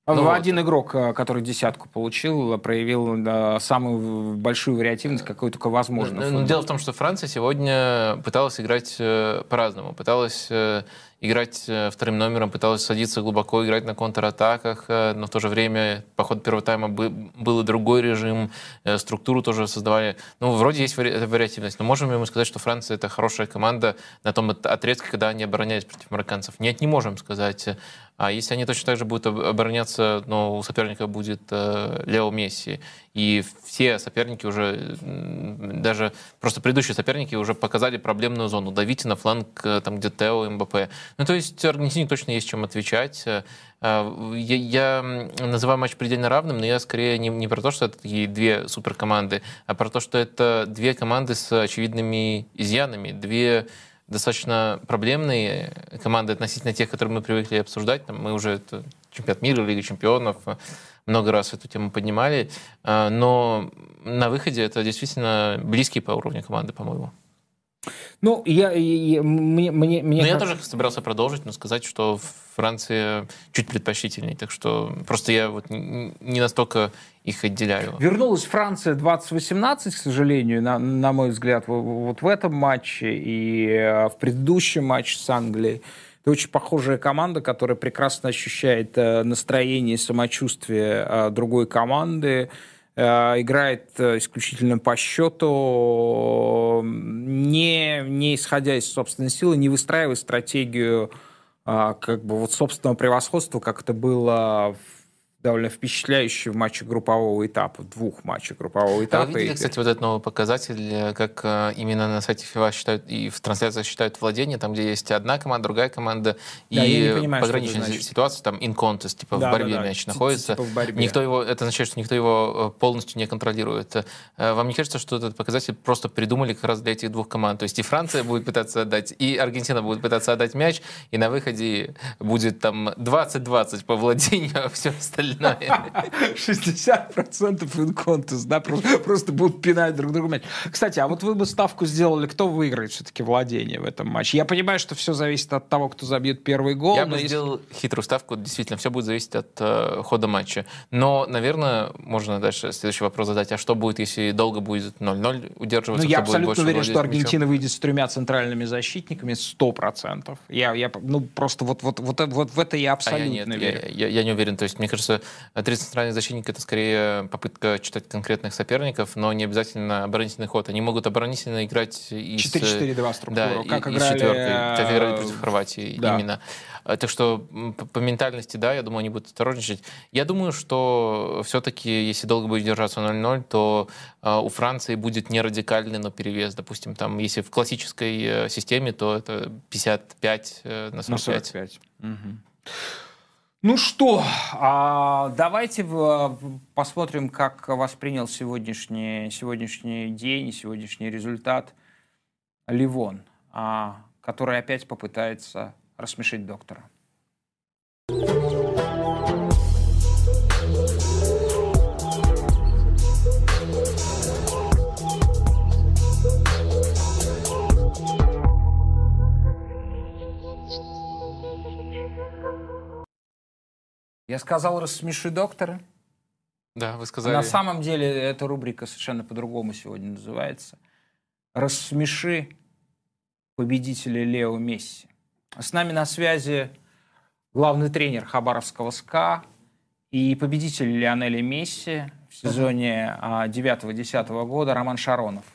Ну, Один вот. игрок, э, который десятку получил, проявил да, самую большую вариативность, какую только возможно. Но, дело в том, что Франция сегодня пыталась играть э, по-разному. Пыталась э, играть э, вторым номером, пыталась садиться глубоко, играть на контратаках, э, но в то же время по ходу первого тайма был и другой режим, э, структуру тоже создавали. Ну, вроде есть вариативность, но можем ли мы сказать, что Франция — это хорошая команда на том отрезке, когда они оборонялись против марокканцев? Нет, не можем сказать. А если они точно так же будут обороняться, но у соперника будет э, Лео Месси, и все соперники уже, даже просто предыдущие соперники уже показали проблемную зону. Давите на фланг, там, где Тео, МБП. Ну, то есть Аргентине точно есть чем отвечать. Э, я, я называю матч предельно равным, но я скорее не, не про то, что это такие две суперкоманды, а про то, что это две команды с очевидными изъянами, две достаточно проблемные команды относительно тех, которые мы привыкли обсуждать. Там мы уже это чемпионат мира, Лига чемпионов, много раз эту тему поднимали. Э, но на выходе это действительно близкие по уровню команды, по-моему. Ну, я, я мне, мне, мне. Ну, я тоже собирался продолжить, но сказать, что Франция чуть предпочтительнее, так что просто я вот не настолько их отделяю. Вернулась Франция 2018, к сожалению, на, на мой взгляд, вот в этом матче и э, в предыдущем матче с Англией. Это очень похожая команда, которая прекрасно ощущает э, настроение и самочувствие э, другой команды. Э, играет исключительно по счету, не, не исходя из собственной силы, не выстраивая стратегию как бы вот собственного превосходства, как это было довольно впечатляющий в матче группового этапа, двух матчах группового этапа. А вы видели, кстати, вот этот новый показатель, как э, именно на сайте FIFA считают и в трансляциях считают владение, там, где есть одна команда, другая команда, Да, и понимаю, пограничная ситуация, там, in contest, типа Да, в борьбе да, да, мяч ти- находится. типа в борьбе. Никто его, это означает, что никто его э, полностью не контролирует. Э, Вам не кажется, что этот показатель просто придумали как раз для этих двух команд? То есть и Франция будет пытаться отдать, и Аргентина будет пытаться отдать мяч, и на выходе будет там 20-20 по владению, а все остальное. 60% инконтес, да, просто, просто будут пинать друг друга мяч. Кстати, а вот вы бы ставку сделали, кто выиграет все-таки владение в этом матче? Я понимаю, что все зависит от того, кто забьет первый гол. Я бы если- сделал хитрую ставку, действительно, все будет зависеть от э, хода матча. Но, наверное, можно дальше следующий вопрос задать, а что будет, если долго будет 0-0 Ну, удерживаться? я кто будет абсолютно уверен, что мячом? Аргентина выйдет с тремя центральными защитниками 100%. Я, я, ну, просто вот, вот, вот, вот в это я А я абсолютно нет, я, верю. я- я не уверен. То есть, мне кажется, три центральных защитника это скорее попытка читать конкретных соперников, но не обязательно оборонительный ход. Они могут оборонительно играть и с- 4-4-2 структуру, Да, как и, и играли, с четверкой, как играли э, против Хорватии, да. именно. А, Так что по, по ментальности, да, я думаю, они будут осторожничать. Я думаю, что все-таки, если долго будет держаться 0-0, то э, у Франции будет не радикальный, но перевес. Допустим, там, если в классической э, системе, то это 55 э, на На 45. 45. Ну что, а давайте посмотрим, как воспринял сегодняшний, сегодняшний день, сегодняшний результат Ливон, а, который опять попытается рассмешить доктора. Я сказал «рассмеши доктора». Да, вы А сказали. На самом деле эта рубрика совершенно по-другому сегодня называется. «Рассмеши победителя Лео Месси». С нами на связи главный тренер Хабаровского СКА и победитель Лионеля Месси в сезоне а, 9-10 года Роман Шаронов.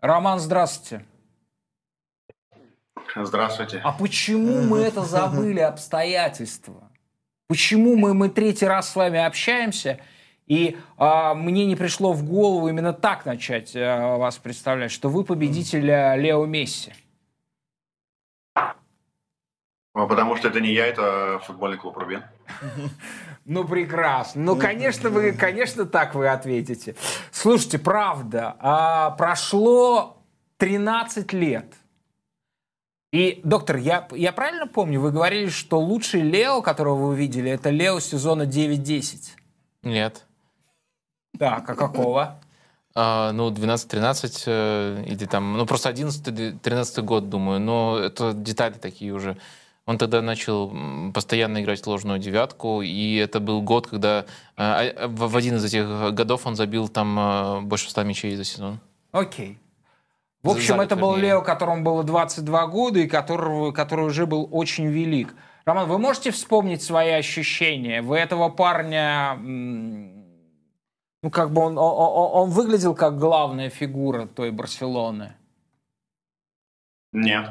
Роман, здравствуйте. Здравствуйте. А почему мы это забыли обстоятельства? Почему мы, мы третий раз с вами общаемся, и а, мне не пришло в голову именно так начать а, вас представлять, что вы победитель а, Лео Месси? Потому что это не я, это футбольный клуб Рубин. Ну, прекрасно. Ну, конечно, вы, конечно, так вы ответите. Слушайте, правда, прошло 13 лет. И, доктор, я, я правильно помню, вы говорили, что лучший Лео, которого вы видели, это Лео сезона 9-10. Нет. Так, а какого? А, ну, 12-13 э, или там, ну, просто 11-13 год, думаю, но это детали такие уже. Он тогда начал постоянно играть ложную девятку, и это был год, когда э, а, в один из этих годов он забил там э, больше 100 мячей за сезон. Окей. В общем, это был вернее. Лео, которому было 22 года и которого, который уже был очень велик. Роман, вы можете вспомнить свои ощущения? Вы этого парня... Ну, как бы он, о- о- он выглядел как главная фигура той Барселоны. Нет.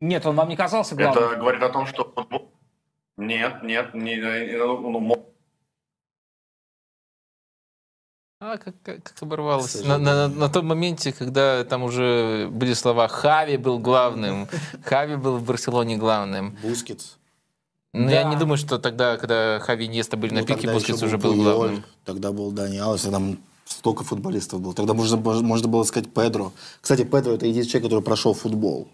Нет, он вам не казался главным? Это говорит о том, что. Нет, нет, не, ну, А как, как, как оборвалось? На, на- на том моменте, когда там уже были слова «Хави был главным», «Хави был в Барселоне главным». Бускетс. Но я Да. не думаю, что тогда, когда Хави и Иньеста были на Ну, пике, тогда Бускетс уже был главным. Тогда был Дани Алвес, а там столько футболистов было. Тогда можно, можно было сказать Педро. Кстати, Педро это единственный человек, который прошел футбол.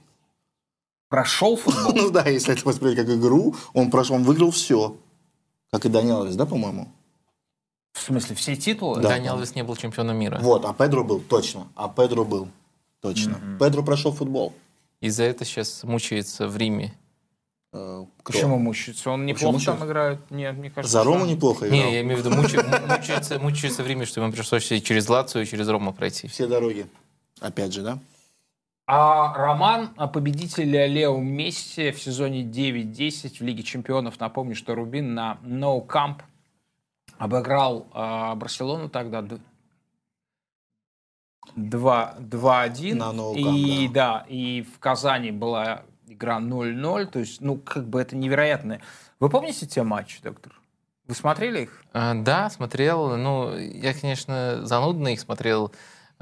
Прошел футбол? Ну да, если это воспринимать как игру, он прошел, он выиграл все. Как и Дани Алвес, да, по-моему? В смысле, все титулы? Да. Дани Алвес не был чемпионом мира. Вот, а Педро был, точно. А Педро был, точно. Педро прошел футбол. И за это сейчас мучается в Риме. Э, кто? Почему мучается? Он неплохо мучается? там играет? Нет, мне кажется, За Рому что- неплохо играл. Не, я имею в виду, мучается, мучается в Риме, что ему пришлось и через Лацию, и через Рому пройти. Все дороги. Опять же, да? А Роман, а победитель Лео Месси в сезоне 9-10 в Лиге чемпионов. Напомню, что Рубин на No Camp обыграл а, Барселону тогда д- 2 2-1. На и, Camp, да. и в Казани была игра 0-0. То есть, ну, как бы это невероятно. Вы помните те матчи, доктор? Вы смотрели их? А, Да, смотрел. Ну, я, конечно, занудно их смотрел.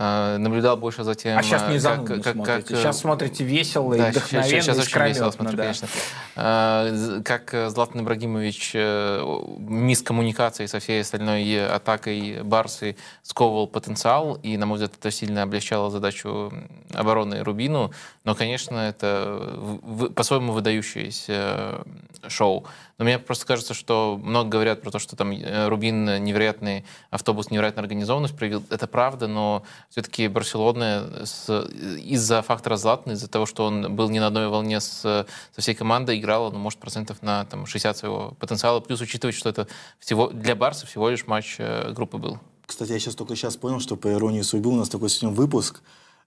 А, Наблюдал больше за тем, А сейчас не а, занудно как- смотрите. как, э, сейчас смотрите весело и Да, вдохновенно, сейчас, сейчас и очень весело смотрю, да. конечно. Как э, Златан Ибрагимович э, мисс коммуникации со всей остальной э, атакой Барсы сковывал потенциал, и, на мой взгляд, это сильно облегчало задачу обороны Рубину. Но, конечно, это по-своему выдающееся э, шоу. Но мне просто кажется, что много говорят про то, что там э, Рубин невероятный автобус, невероятная организованность проявил. Это правда, но все-таки Барселона с- из-за фактора Златана, из-за того, что он был не на одной волне с, со всей командой, играла, ну, может, процентов на там, 60 своего потенциала. Плюс учитывать, что это всего для Барса всего лишь матч э, группы был. Кстати, я сейчас только сейчас понял, что по иронии судьбы у нас такой сегодня выпуск.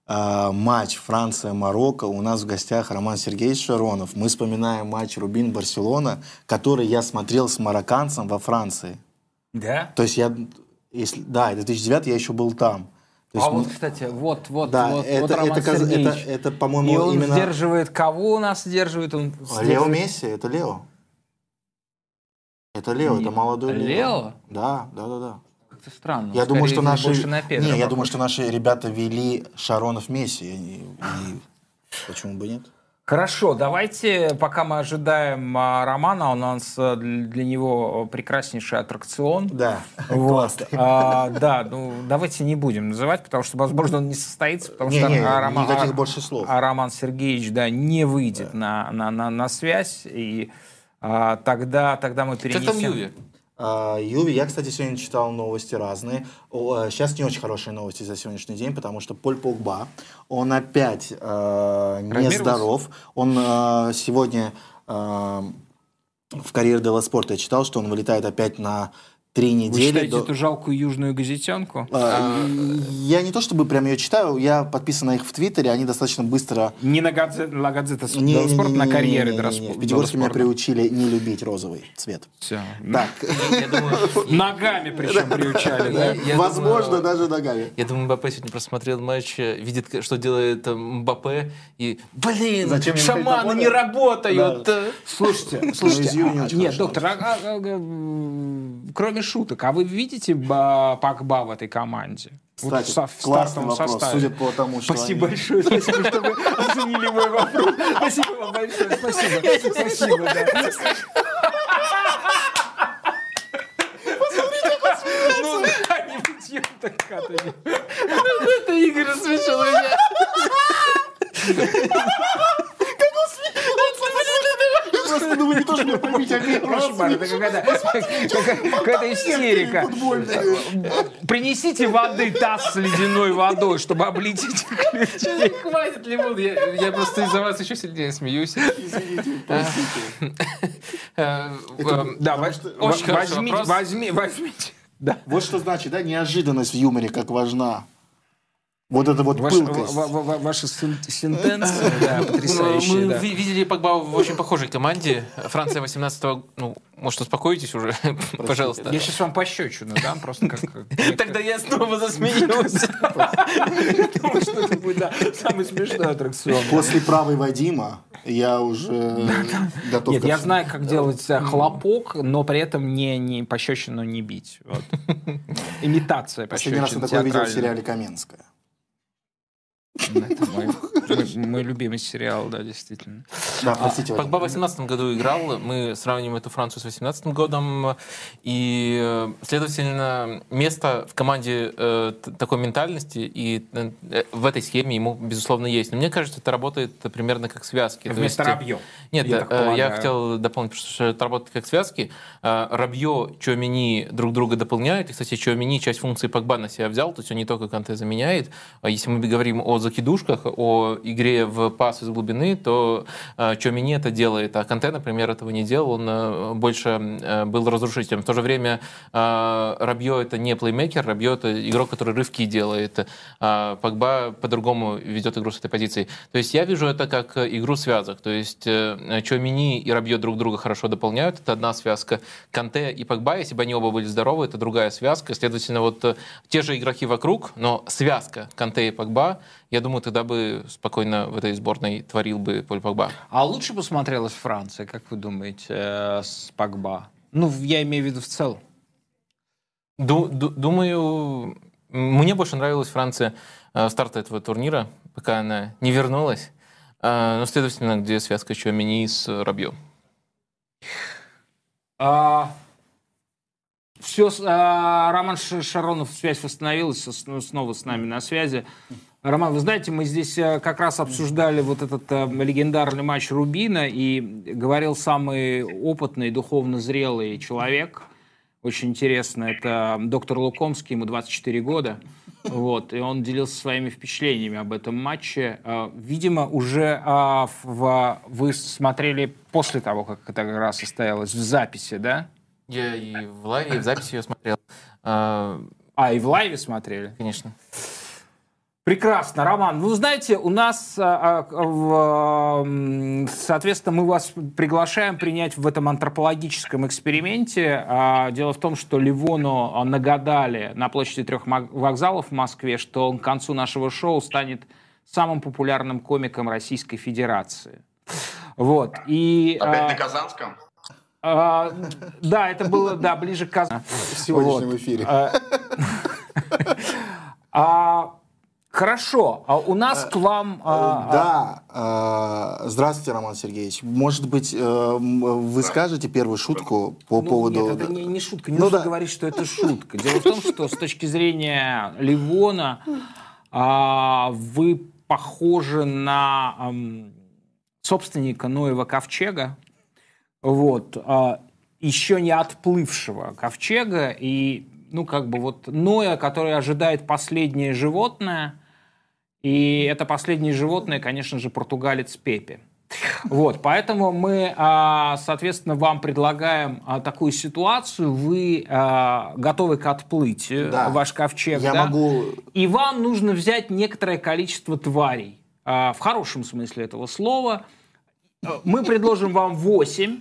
А, матч Франция-Марокко. У нас в гостях Роман Сергеевич Шаронов. Мы вспоминаем матч Рубин-Барселона, который я смотрел с марокканцем во Франции. Да? То есть я, если, да, 2009 я еще был там. То есть А вот, мы- кстати, вот, вот, да, вот, это, вот Роман это, это, Сергеевич. это, И по-моему, он именно сдерживает кого у нас сдерживает? Он Лео сдерживает- Месси, это Лео. Это Лео, это молодой Лео. Лео? Да, да, да, да. Как-то странно. Я Он думаю, скорее что наши... больше на Педро Не, я думаю, что наши ребята вели Шаронов Месси. И- и Почему бы нет? Хорошо, давайте, пока мы ожидаем а, Романа, у нас а, для него прекраснейший аттракцион. Да, Вот. классно. А, да, ну давайте не будем называть, потому что, возможно, он не состоится, потому Не, что не, а, Роман, никаких а- больше слов. а Роман Сергеевич, да, не выйдет на, на, на, на связь, и а, тогда, тогда мы перенесем... там Юви? А, Юви, я, кстати, сегодня читал новости разные. О, э, Сейчас не очень хорошие новости за сегодняшний день, потому что Поль Погба, он опять э, не Травмировался? здоров. Он э, сегодня э, в карьере Дела Спорта я читал, что он вылетает опять на три Вы недели. читаете до- эту жалкую южную газетенку? А, Я не то чтобы прям ее читаю, я подписан на их в Твиттере, они достаточно быстро... Не на газете, на газета Не- не- спорт, на не- карьере не- не- не- Дроспорта. В Пятигорске меня приучили не любить розовый цвет. Всё. Так, Я думаю, Ногами причем приучали, возможно, даже ногами. Я думаю, Мбаппе сегодня просто смотрел матч, э, видит, что делает э, Мбаппе, и, блин, на шаманы не работают. Слушайте, слушайте, а, очень нет, доктор, а- а- а, кроме шуток, а вы видите ба- Пакба в этой команде? Вот Кстати, в со- в классный вопрос, составе. судя по тому, что Спасибо они- большое, спасибо, что вы оценили мой вопрос. Спасибо вам большое, спасибо. Спасибо, да. Ну, так катаньем. Это Игорь рассмешил меня. Просто думаю, не то, что поймите, Кошмар, это какая-то истерика. Принесите воды, таз с ледяной водой, чтобы облить этих людей. Хватит лимон, я, я просто из-за вас еще сильнее смеюсь. Извините, простите. Э, э, Да, возьмите, возьмите. Да. Вот что значит, да, неожиданность в юморе как важна. Вот это вот Ваши, пылкость. ва- ва- ва- ваши сен- сентенции, да, потрясающие, Мы да. ви- видели Погба в очень похожей команде. Франция 18-го... Ну, может, успокоитесь уже, пожалуйста. Я сейчас вам пощечину дам, просто как... Тогда я снова засмеюсь. Потому что это будет, да, самый смешной аттракцион. После правой Вадима я уже готов Нет, я знаю, как делать хлопок, но при этом не, не пощечину не бить. Имитация Последний раз я пощечины такое видел в сериале «Каменская». Это мой, мой- мой любимый сериал, да, действительно. Да, простите, Вадим. Погба в 18 году играл, мы сравним эту Францию с 18 годом, и, э, следовательно, место в команде э, такой ментальности и э, в этой схеме ему, безусловно, есть. Но мне кажется, это работает примерно как связки. То Вместо есть, э, Рабьё. Нет, я э, я хотел дополнить, что это работает как связки. Э, Рабье, Чуамини друг друга дополняют. И, кстати, Чуамини часть функции Погба на себя взял, то есть он не только Канте заменяет. А Если мы говорим о закидушках, о игре в пас из глубины, то э, Чуамини это делает, а Канте, например, этого не делал, он э, больше э, был разрушителем. В то же время Рабье это не плеймейкер, Рабье это игрок, который рывки делает. А Погба по-другому ведет игру с этой позиции. То есть я вижу это как игру связок. То есть Чуамини и Рабье друг друга хорошо дополняют. Это одна связка. Канте и Погба, если бы они оба были здоровы, это другая связка. Следовательно, вот те же игроки вокруг, но связка Канте и Погба, я думаю, тогда бы спокойно в этой сборной творил бы Поль Погба. А лучше бы смотрелась Франция, как вы думаете, э, с Погба? Ну, я имею в виду в целом. Ду- ду- думаю, мне больше нравилась Франция э, старта этого турнира, пока она не вернулась. Э, ну, следовательно, где связка Чуамини с Рабьё. А, все, а, Роман Шаронов, связь восстановилась, ну, снова с нами на связи. Роман, вы знаете, мы здесь э, как раз обсуждали вот этот э, легендарный матч Рубина, и говорил самый опытный, духовно зрелый человек. Очень интересно, это доктор Лукомский, ему 24 года. Вот, и он делился своими впечатлениями об этом матче. Э, Видимо, уже а, в- вы смотрели после того, как эта игра состоялась, в записи, да? Я и в лайве, и в записи ее смотрел. А, и в лайве смотрели? Конечно. Прекрасно, Роман. Ну, знаете, у нас, а, а, соответственно, мы вас приглашаем принять в этом антропологическом эксперименте. А, Дело в том, что Ливону нагадали на площади трех вокзалов в Москве, что он к концу нашего шоу станет самым популярным комиком Российской Федерации. Вот. И, Опять на Казанском? а, да, это было, да, ближе к Казани. В сегодняшнем Вот. эфире. А, Хорошо, а у нас к вам... а, Да, э, здравствуйте, Роман Сергеевич. Может быть, э, вы скажете первую шутку по ну, поводу... Нет, это не, не шутка. Не Ну нужно да. говорить, что это шутка. Дело в том, что с точки зрения Ливона а, вы похожи на собственника Ноева ковчега, вот, а, еще не отплывшего ковчега, и, ну, как бы вот Ноя, который ожидает последнее животное, и это последнее животное, конечно же, португалец Пепе. Вот, поэтому мы, а, соответственно, вам предлагаем а, такую ситуацию. Вы а, готовы к отплытию, Да. ваш ковчег, Я да? могу... И вам нужно взять некоторое количество тварей. В хорошем смысле этого слова. Мы предложим вам 8,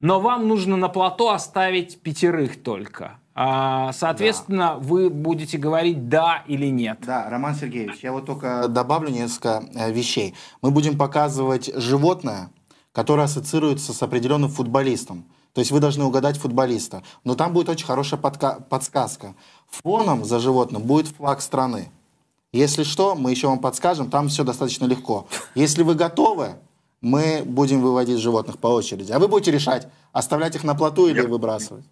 но вам нужно на плато оставить пятерых только. А, Соответственно, вы будете говорить «да» или «нет». Да, Роман Сергеевич, я вот только добавлю несколько э, вещей. Мы будем показывать животное, которое ассоциируется с определенным футболистом. То есть вы должны угадать футболиста. Но там будет очень хорошая подка- подсказка. Фоном за животным будет флаг страны. Если что, мы еще вам подскажем, там все достаточно легко. Если вы готовы, мы будем выводить животных по очереди. А вы будете решать, оставлять их на плоту или Я- выбрасывать.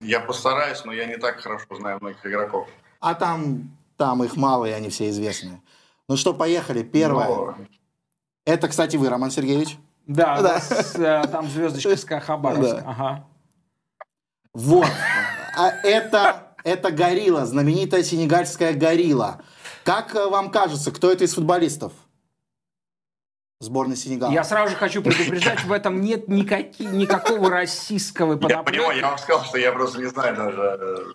Я постараюсь, но я не так хорошо знаю многих игроков. А там, там их мало, и они все известные. Ну что, поехали. Первое. Но Это, кстати, вы, Роман Сергеевич. Да, Да. вас, э, там звездочка СК Хабаровск. Да. Ага. Вот. А это, это горилла, знаменитая сенегальская горилла. Как э, вам кажется, кто это из футболистов? Сборной Сенегала. Я сразу же хочу предупреждать, в этом нет никаки- никакого российского Я подоплеки. понимаю, я вам сказал, что я просто не знаю даже. э,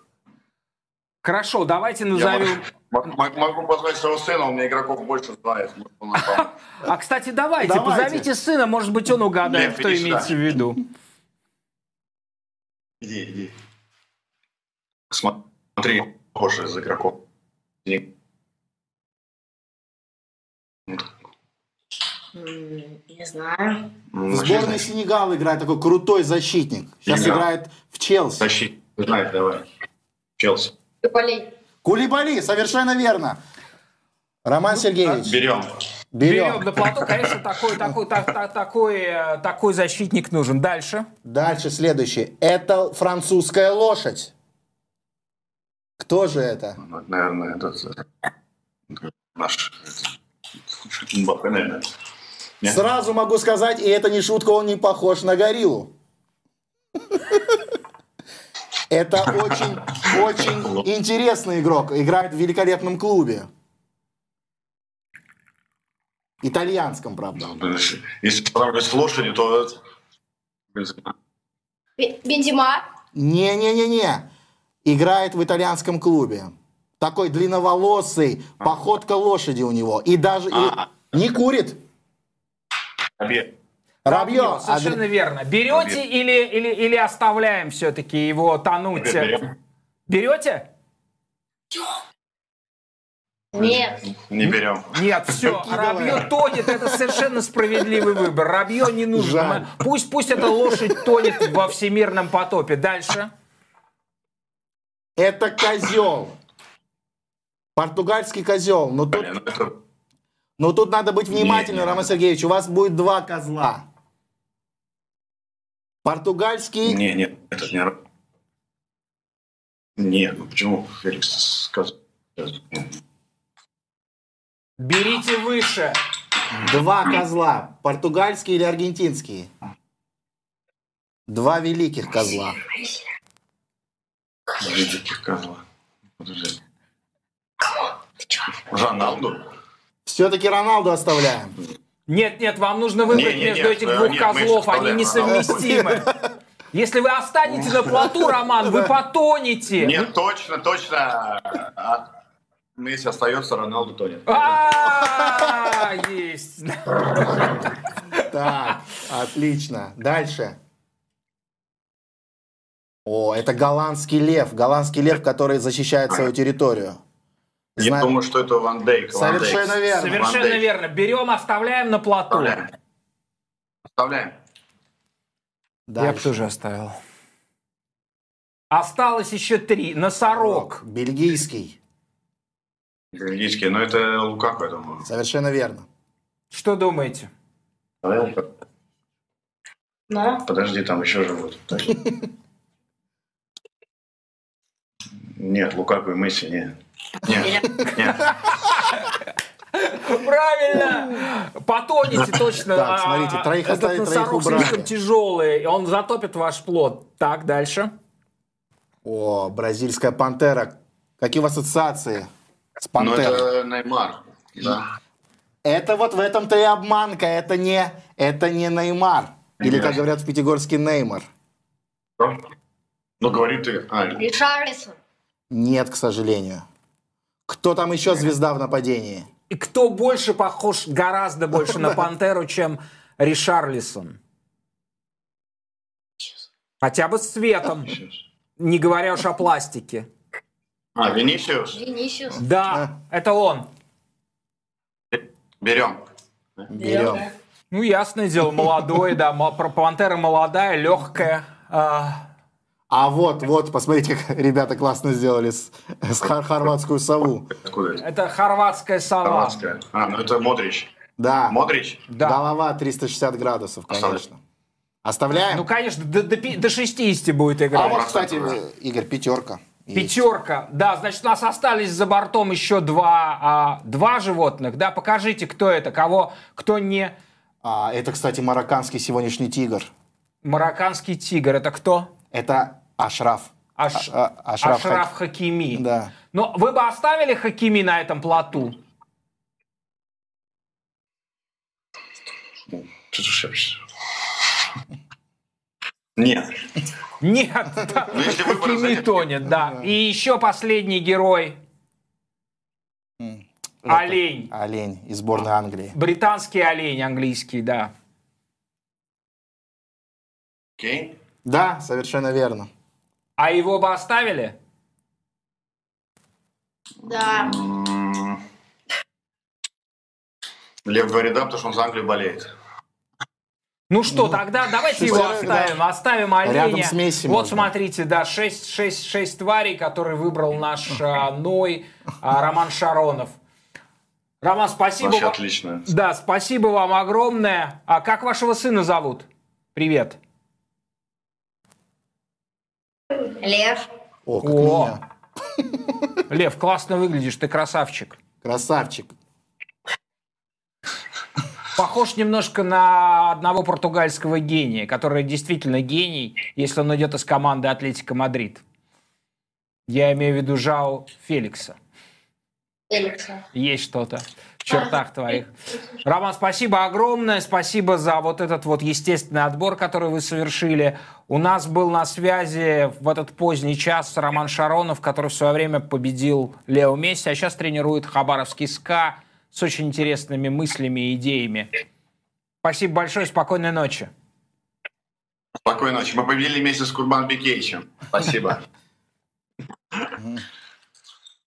Хорошо, давайте Я назовем... м- м- могу позвать своего сына, он мне игроков больше знает. А, кстати, давайте, Давайте. позовите сына, может быть, он угадает, Лев, кто имеется в виду. Иди, иди. Смотри, похож из игроков. Не знаю. Ну, В сборной Сенегала играет такой крутой защитник. Сейчас Сенегал. играет в Челси. Защит. Знает, давай. Челси. Болей. Кулибали, совершенно верно. Роман Сергеевич, Берем. Берем берем. на плоту, конечно, такой, такой, так- так- такой, э, такой защитник нужен. Дальше. Дальше следующее. Это французская лошадь. Кто же это? Ну, Наверное, этот э, наш это, наверное. Нет? Сразу могу сказать, и это не шутка, он не похож на гориллу. Это очень, очень интересный игрок. Играет в великолепном клубе. Итальянском, правда. Если сравнивать с лошадью, то Бензима. Не-не-не-не. Играет в итальянском клубе. Такой длинноволосый, походка лошади у него. И даже и не курит. Обед. Рабье. Совершенно верно. Берете или, или, или оставляем все-таки его тонуть? Берем. Берете? Нет. Не берем. Нет, все, Рабье тонет, это совершенно справедливый выбор. Рабье не нужно. Жаль. Пусть, пусть эта лошадь тонет во всемирном потопе. Дальше. Это козел. Португальский козел. Но тут, Блин, ну это... но тут надо быть внимательным. Роман Сергеевич. У вас будет два козла. Португальский. Не, нет, это не... Нет, ну почему Феликс сказал? Берите выше. Два козла. Португальские или аргентинские? Два великих козла. Великих козла. Подожди. Роналду? Все-таки Роналду оставляем. Нет, нет, вам нужно выбрать Не, не, между нет, этих э, двух нет, козлов, они несовместимы. Если вы останетесь на плоту, Роман, вы потонете. Нет, точно, точно. А, Месси остается, Роналду тонет. А, Есть. Так, отлично. Дальше. О, это голландский лев. Голландский лев, который защищает свою территорию. Я Зна- думаю, что это Ван Дейк. Ван Дейк. Совершенно верно. Совершенно Ван Дейк. верно. Берем, оставляем на плоту. Оставляем. Оставляем. Я бы Дальше. тоже оставил. Осталось еще три. Носорог. Бельгийский. Бельгийский, но это Лукаку, я думаю. Совершенно верно. Что думаете? Но. Подожди, там еще живут. Нет, Лукаку и Месси, нет. Нет, нет. Правильно! Потонете точно. Так, А, смотрите, троих оставить, троих убрали. слишком тяжелый, и он затопит ваш плод. Так, дальше. О, бразильская пантера. Какие у вас ассоциации с Ну, пантерой? это Неймар. Да. Это вот в этом-то и обманка. Это не, это не Неймар. Или, как говорят в Пятигорске, Неймар. Ну, говори ты. А, Ришарлисон. Нет, к сожалению. Кто там еще звезда в нападении? И кто больше похож, гораздо больше на пантеру, чем Ришарлисон? Хотя бы с цветом, не говоря уж о пластике. а Венисиус? Винисиус. Да, это он. Берем. Берем. Ну, ясное дело, молодой, да, пантера молодая, легкая. А, А вот, вот, посмотрите, как ребята классно сделали с, с хор- хорватскую сову. Откуда это? это хорватская сова. Хорватская. А, ну это Модрич. Да, Модрич? Да. голова 360 градусов, конечно. Оставляем? Ну, конечно, до, до до 60 будет а играть. вот, кстати, Игорь, пятерка. есть. Пятерка. Да, значит, у нас остались за бортом еще два, а, два животных. Да, покажите, кто это, кого, кто не А, это, кстати, марокканский сегодняшний тигр. марокканский тигр. Это кто? Это Ашраф. Аш- А- а- Ашраф Ашраф, Хак- Хакими. Да. Но вы бы оставили Хакими на этом плоту? Что ты шепчешь? Нет. Нет, да, Ну, Хакими тонет, да. И еще последний герой. Это Олень. Олень из сборной Англии. Британский олень английский, да. Кейн? Да, совершенно верно. А его бы оставили? Да. Лев говорит да, потому что он за Англию болеет. Ну что, тогда давайте его да. оставим. Оставим оленя. Рядом с Месси вот можно. смотрите, да, 6, 6, 6 тварей, которые выбрал наш а, Ной а, Роман Шаронов. Роман, спасибо Вообще вам. отлично. Да, спасибо вам огромное. А как вашего сына зовут? Привет. Лев. О, как О. меня. Лев, классно выглядишь, ты красавчик. Красавчик. Похож немножко на одного португальского гения, который действительно гений, если он идет из команды Атлетика Мадрид. Я имею в виду Жао Феликса. Феликса. Есть что-то чертах твоих. Роман, спасибо огромное. Спасибо за вот этот вот естественный отбор, который вы совершили. У нас был на связи в этот поздний час Роман Шаронов, который в свое время победил Лео Месси, а сейчас тренирует Хабаровский СКА с очень интересными мыслями и идеями. Спасибо большое, спокойной ночи. Спокойной ночи. Мы победили вместе с Курбан Бекеичем. Спасибо.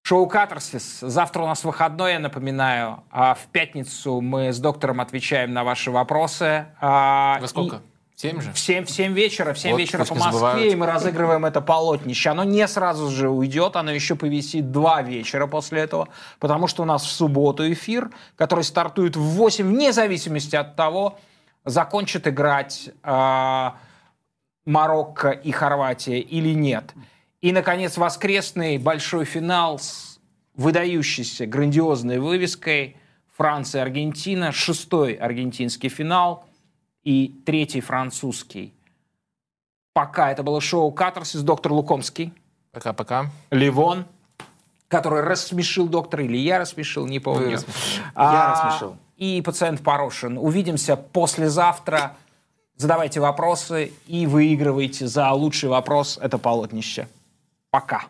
Шоу «Катарсис». Завтра у нас выходной, я напоминаю. А в пятницу мы с доктором отвечаем на ваши вопросы. А, Во сколько? и- Семь же? В 7, в 7 вечера, в 7 Вот, вечера по Москве, и мы разыгрываем это полотнище. Оно не сразу же уйдет, оно еще повисит два вечера после этого, потому что у нас в субботу эфир, который стартует в 8, вне зависимости от того, закончит играть а, Марокко и Хорватия или нет. И, наконец, воскресный большой финал с выдающейся, грандиозной вывеской Франция-Аргентина, шестой аргентинский финал и третий французский. Пока это было шоу «Катарсис», доктор Лукомский, Пока-пока. Ливон, который рассмешил доктора, или я рассмешил, не помню. рассмешили. А, Я рассмешил. И пациент Порошин. Увидимся послезавтра. Задавайте вопросы и выигрывайте за лучший вопрос это полотнище. Пока.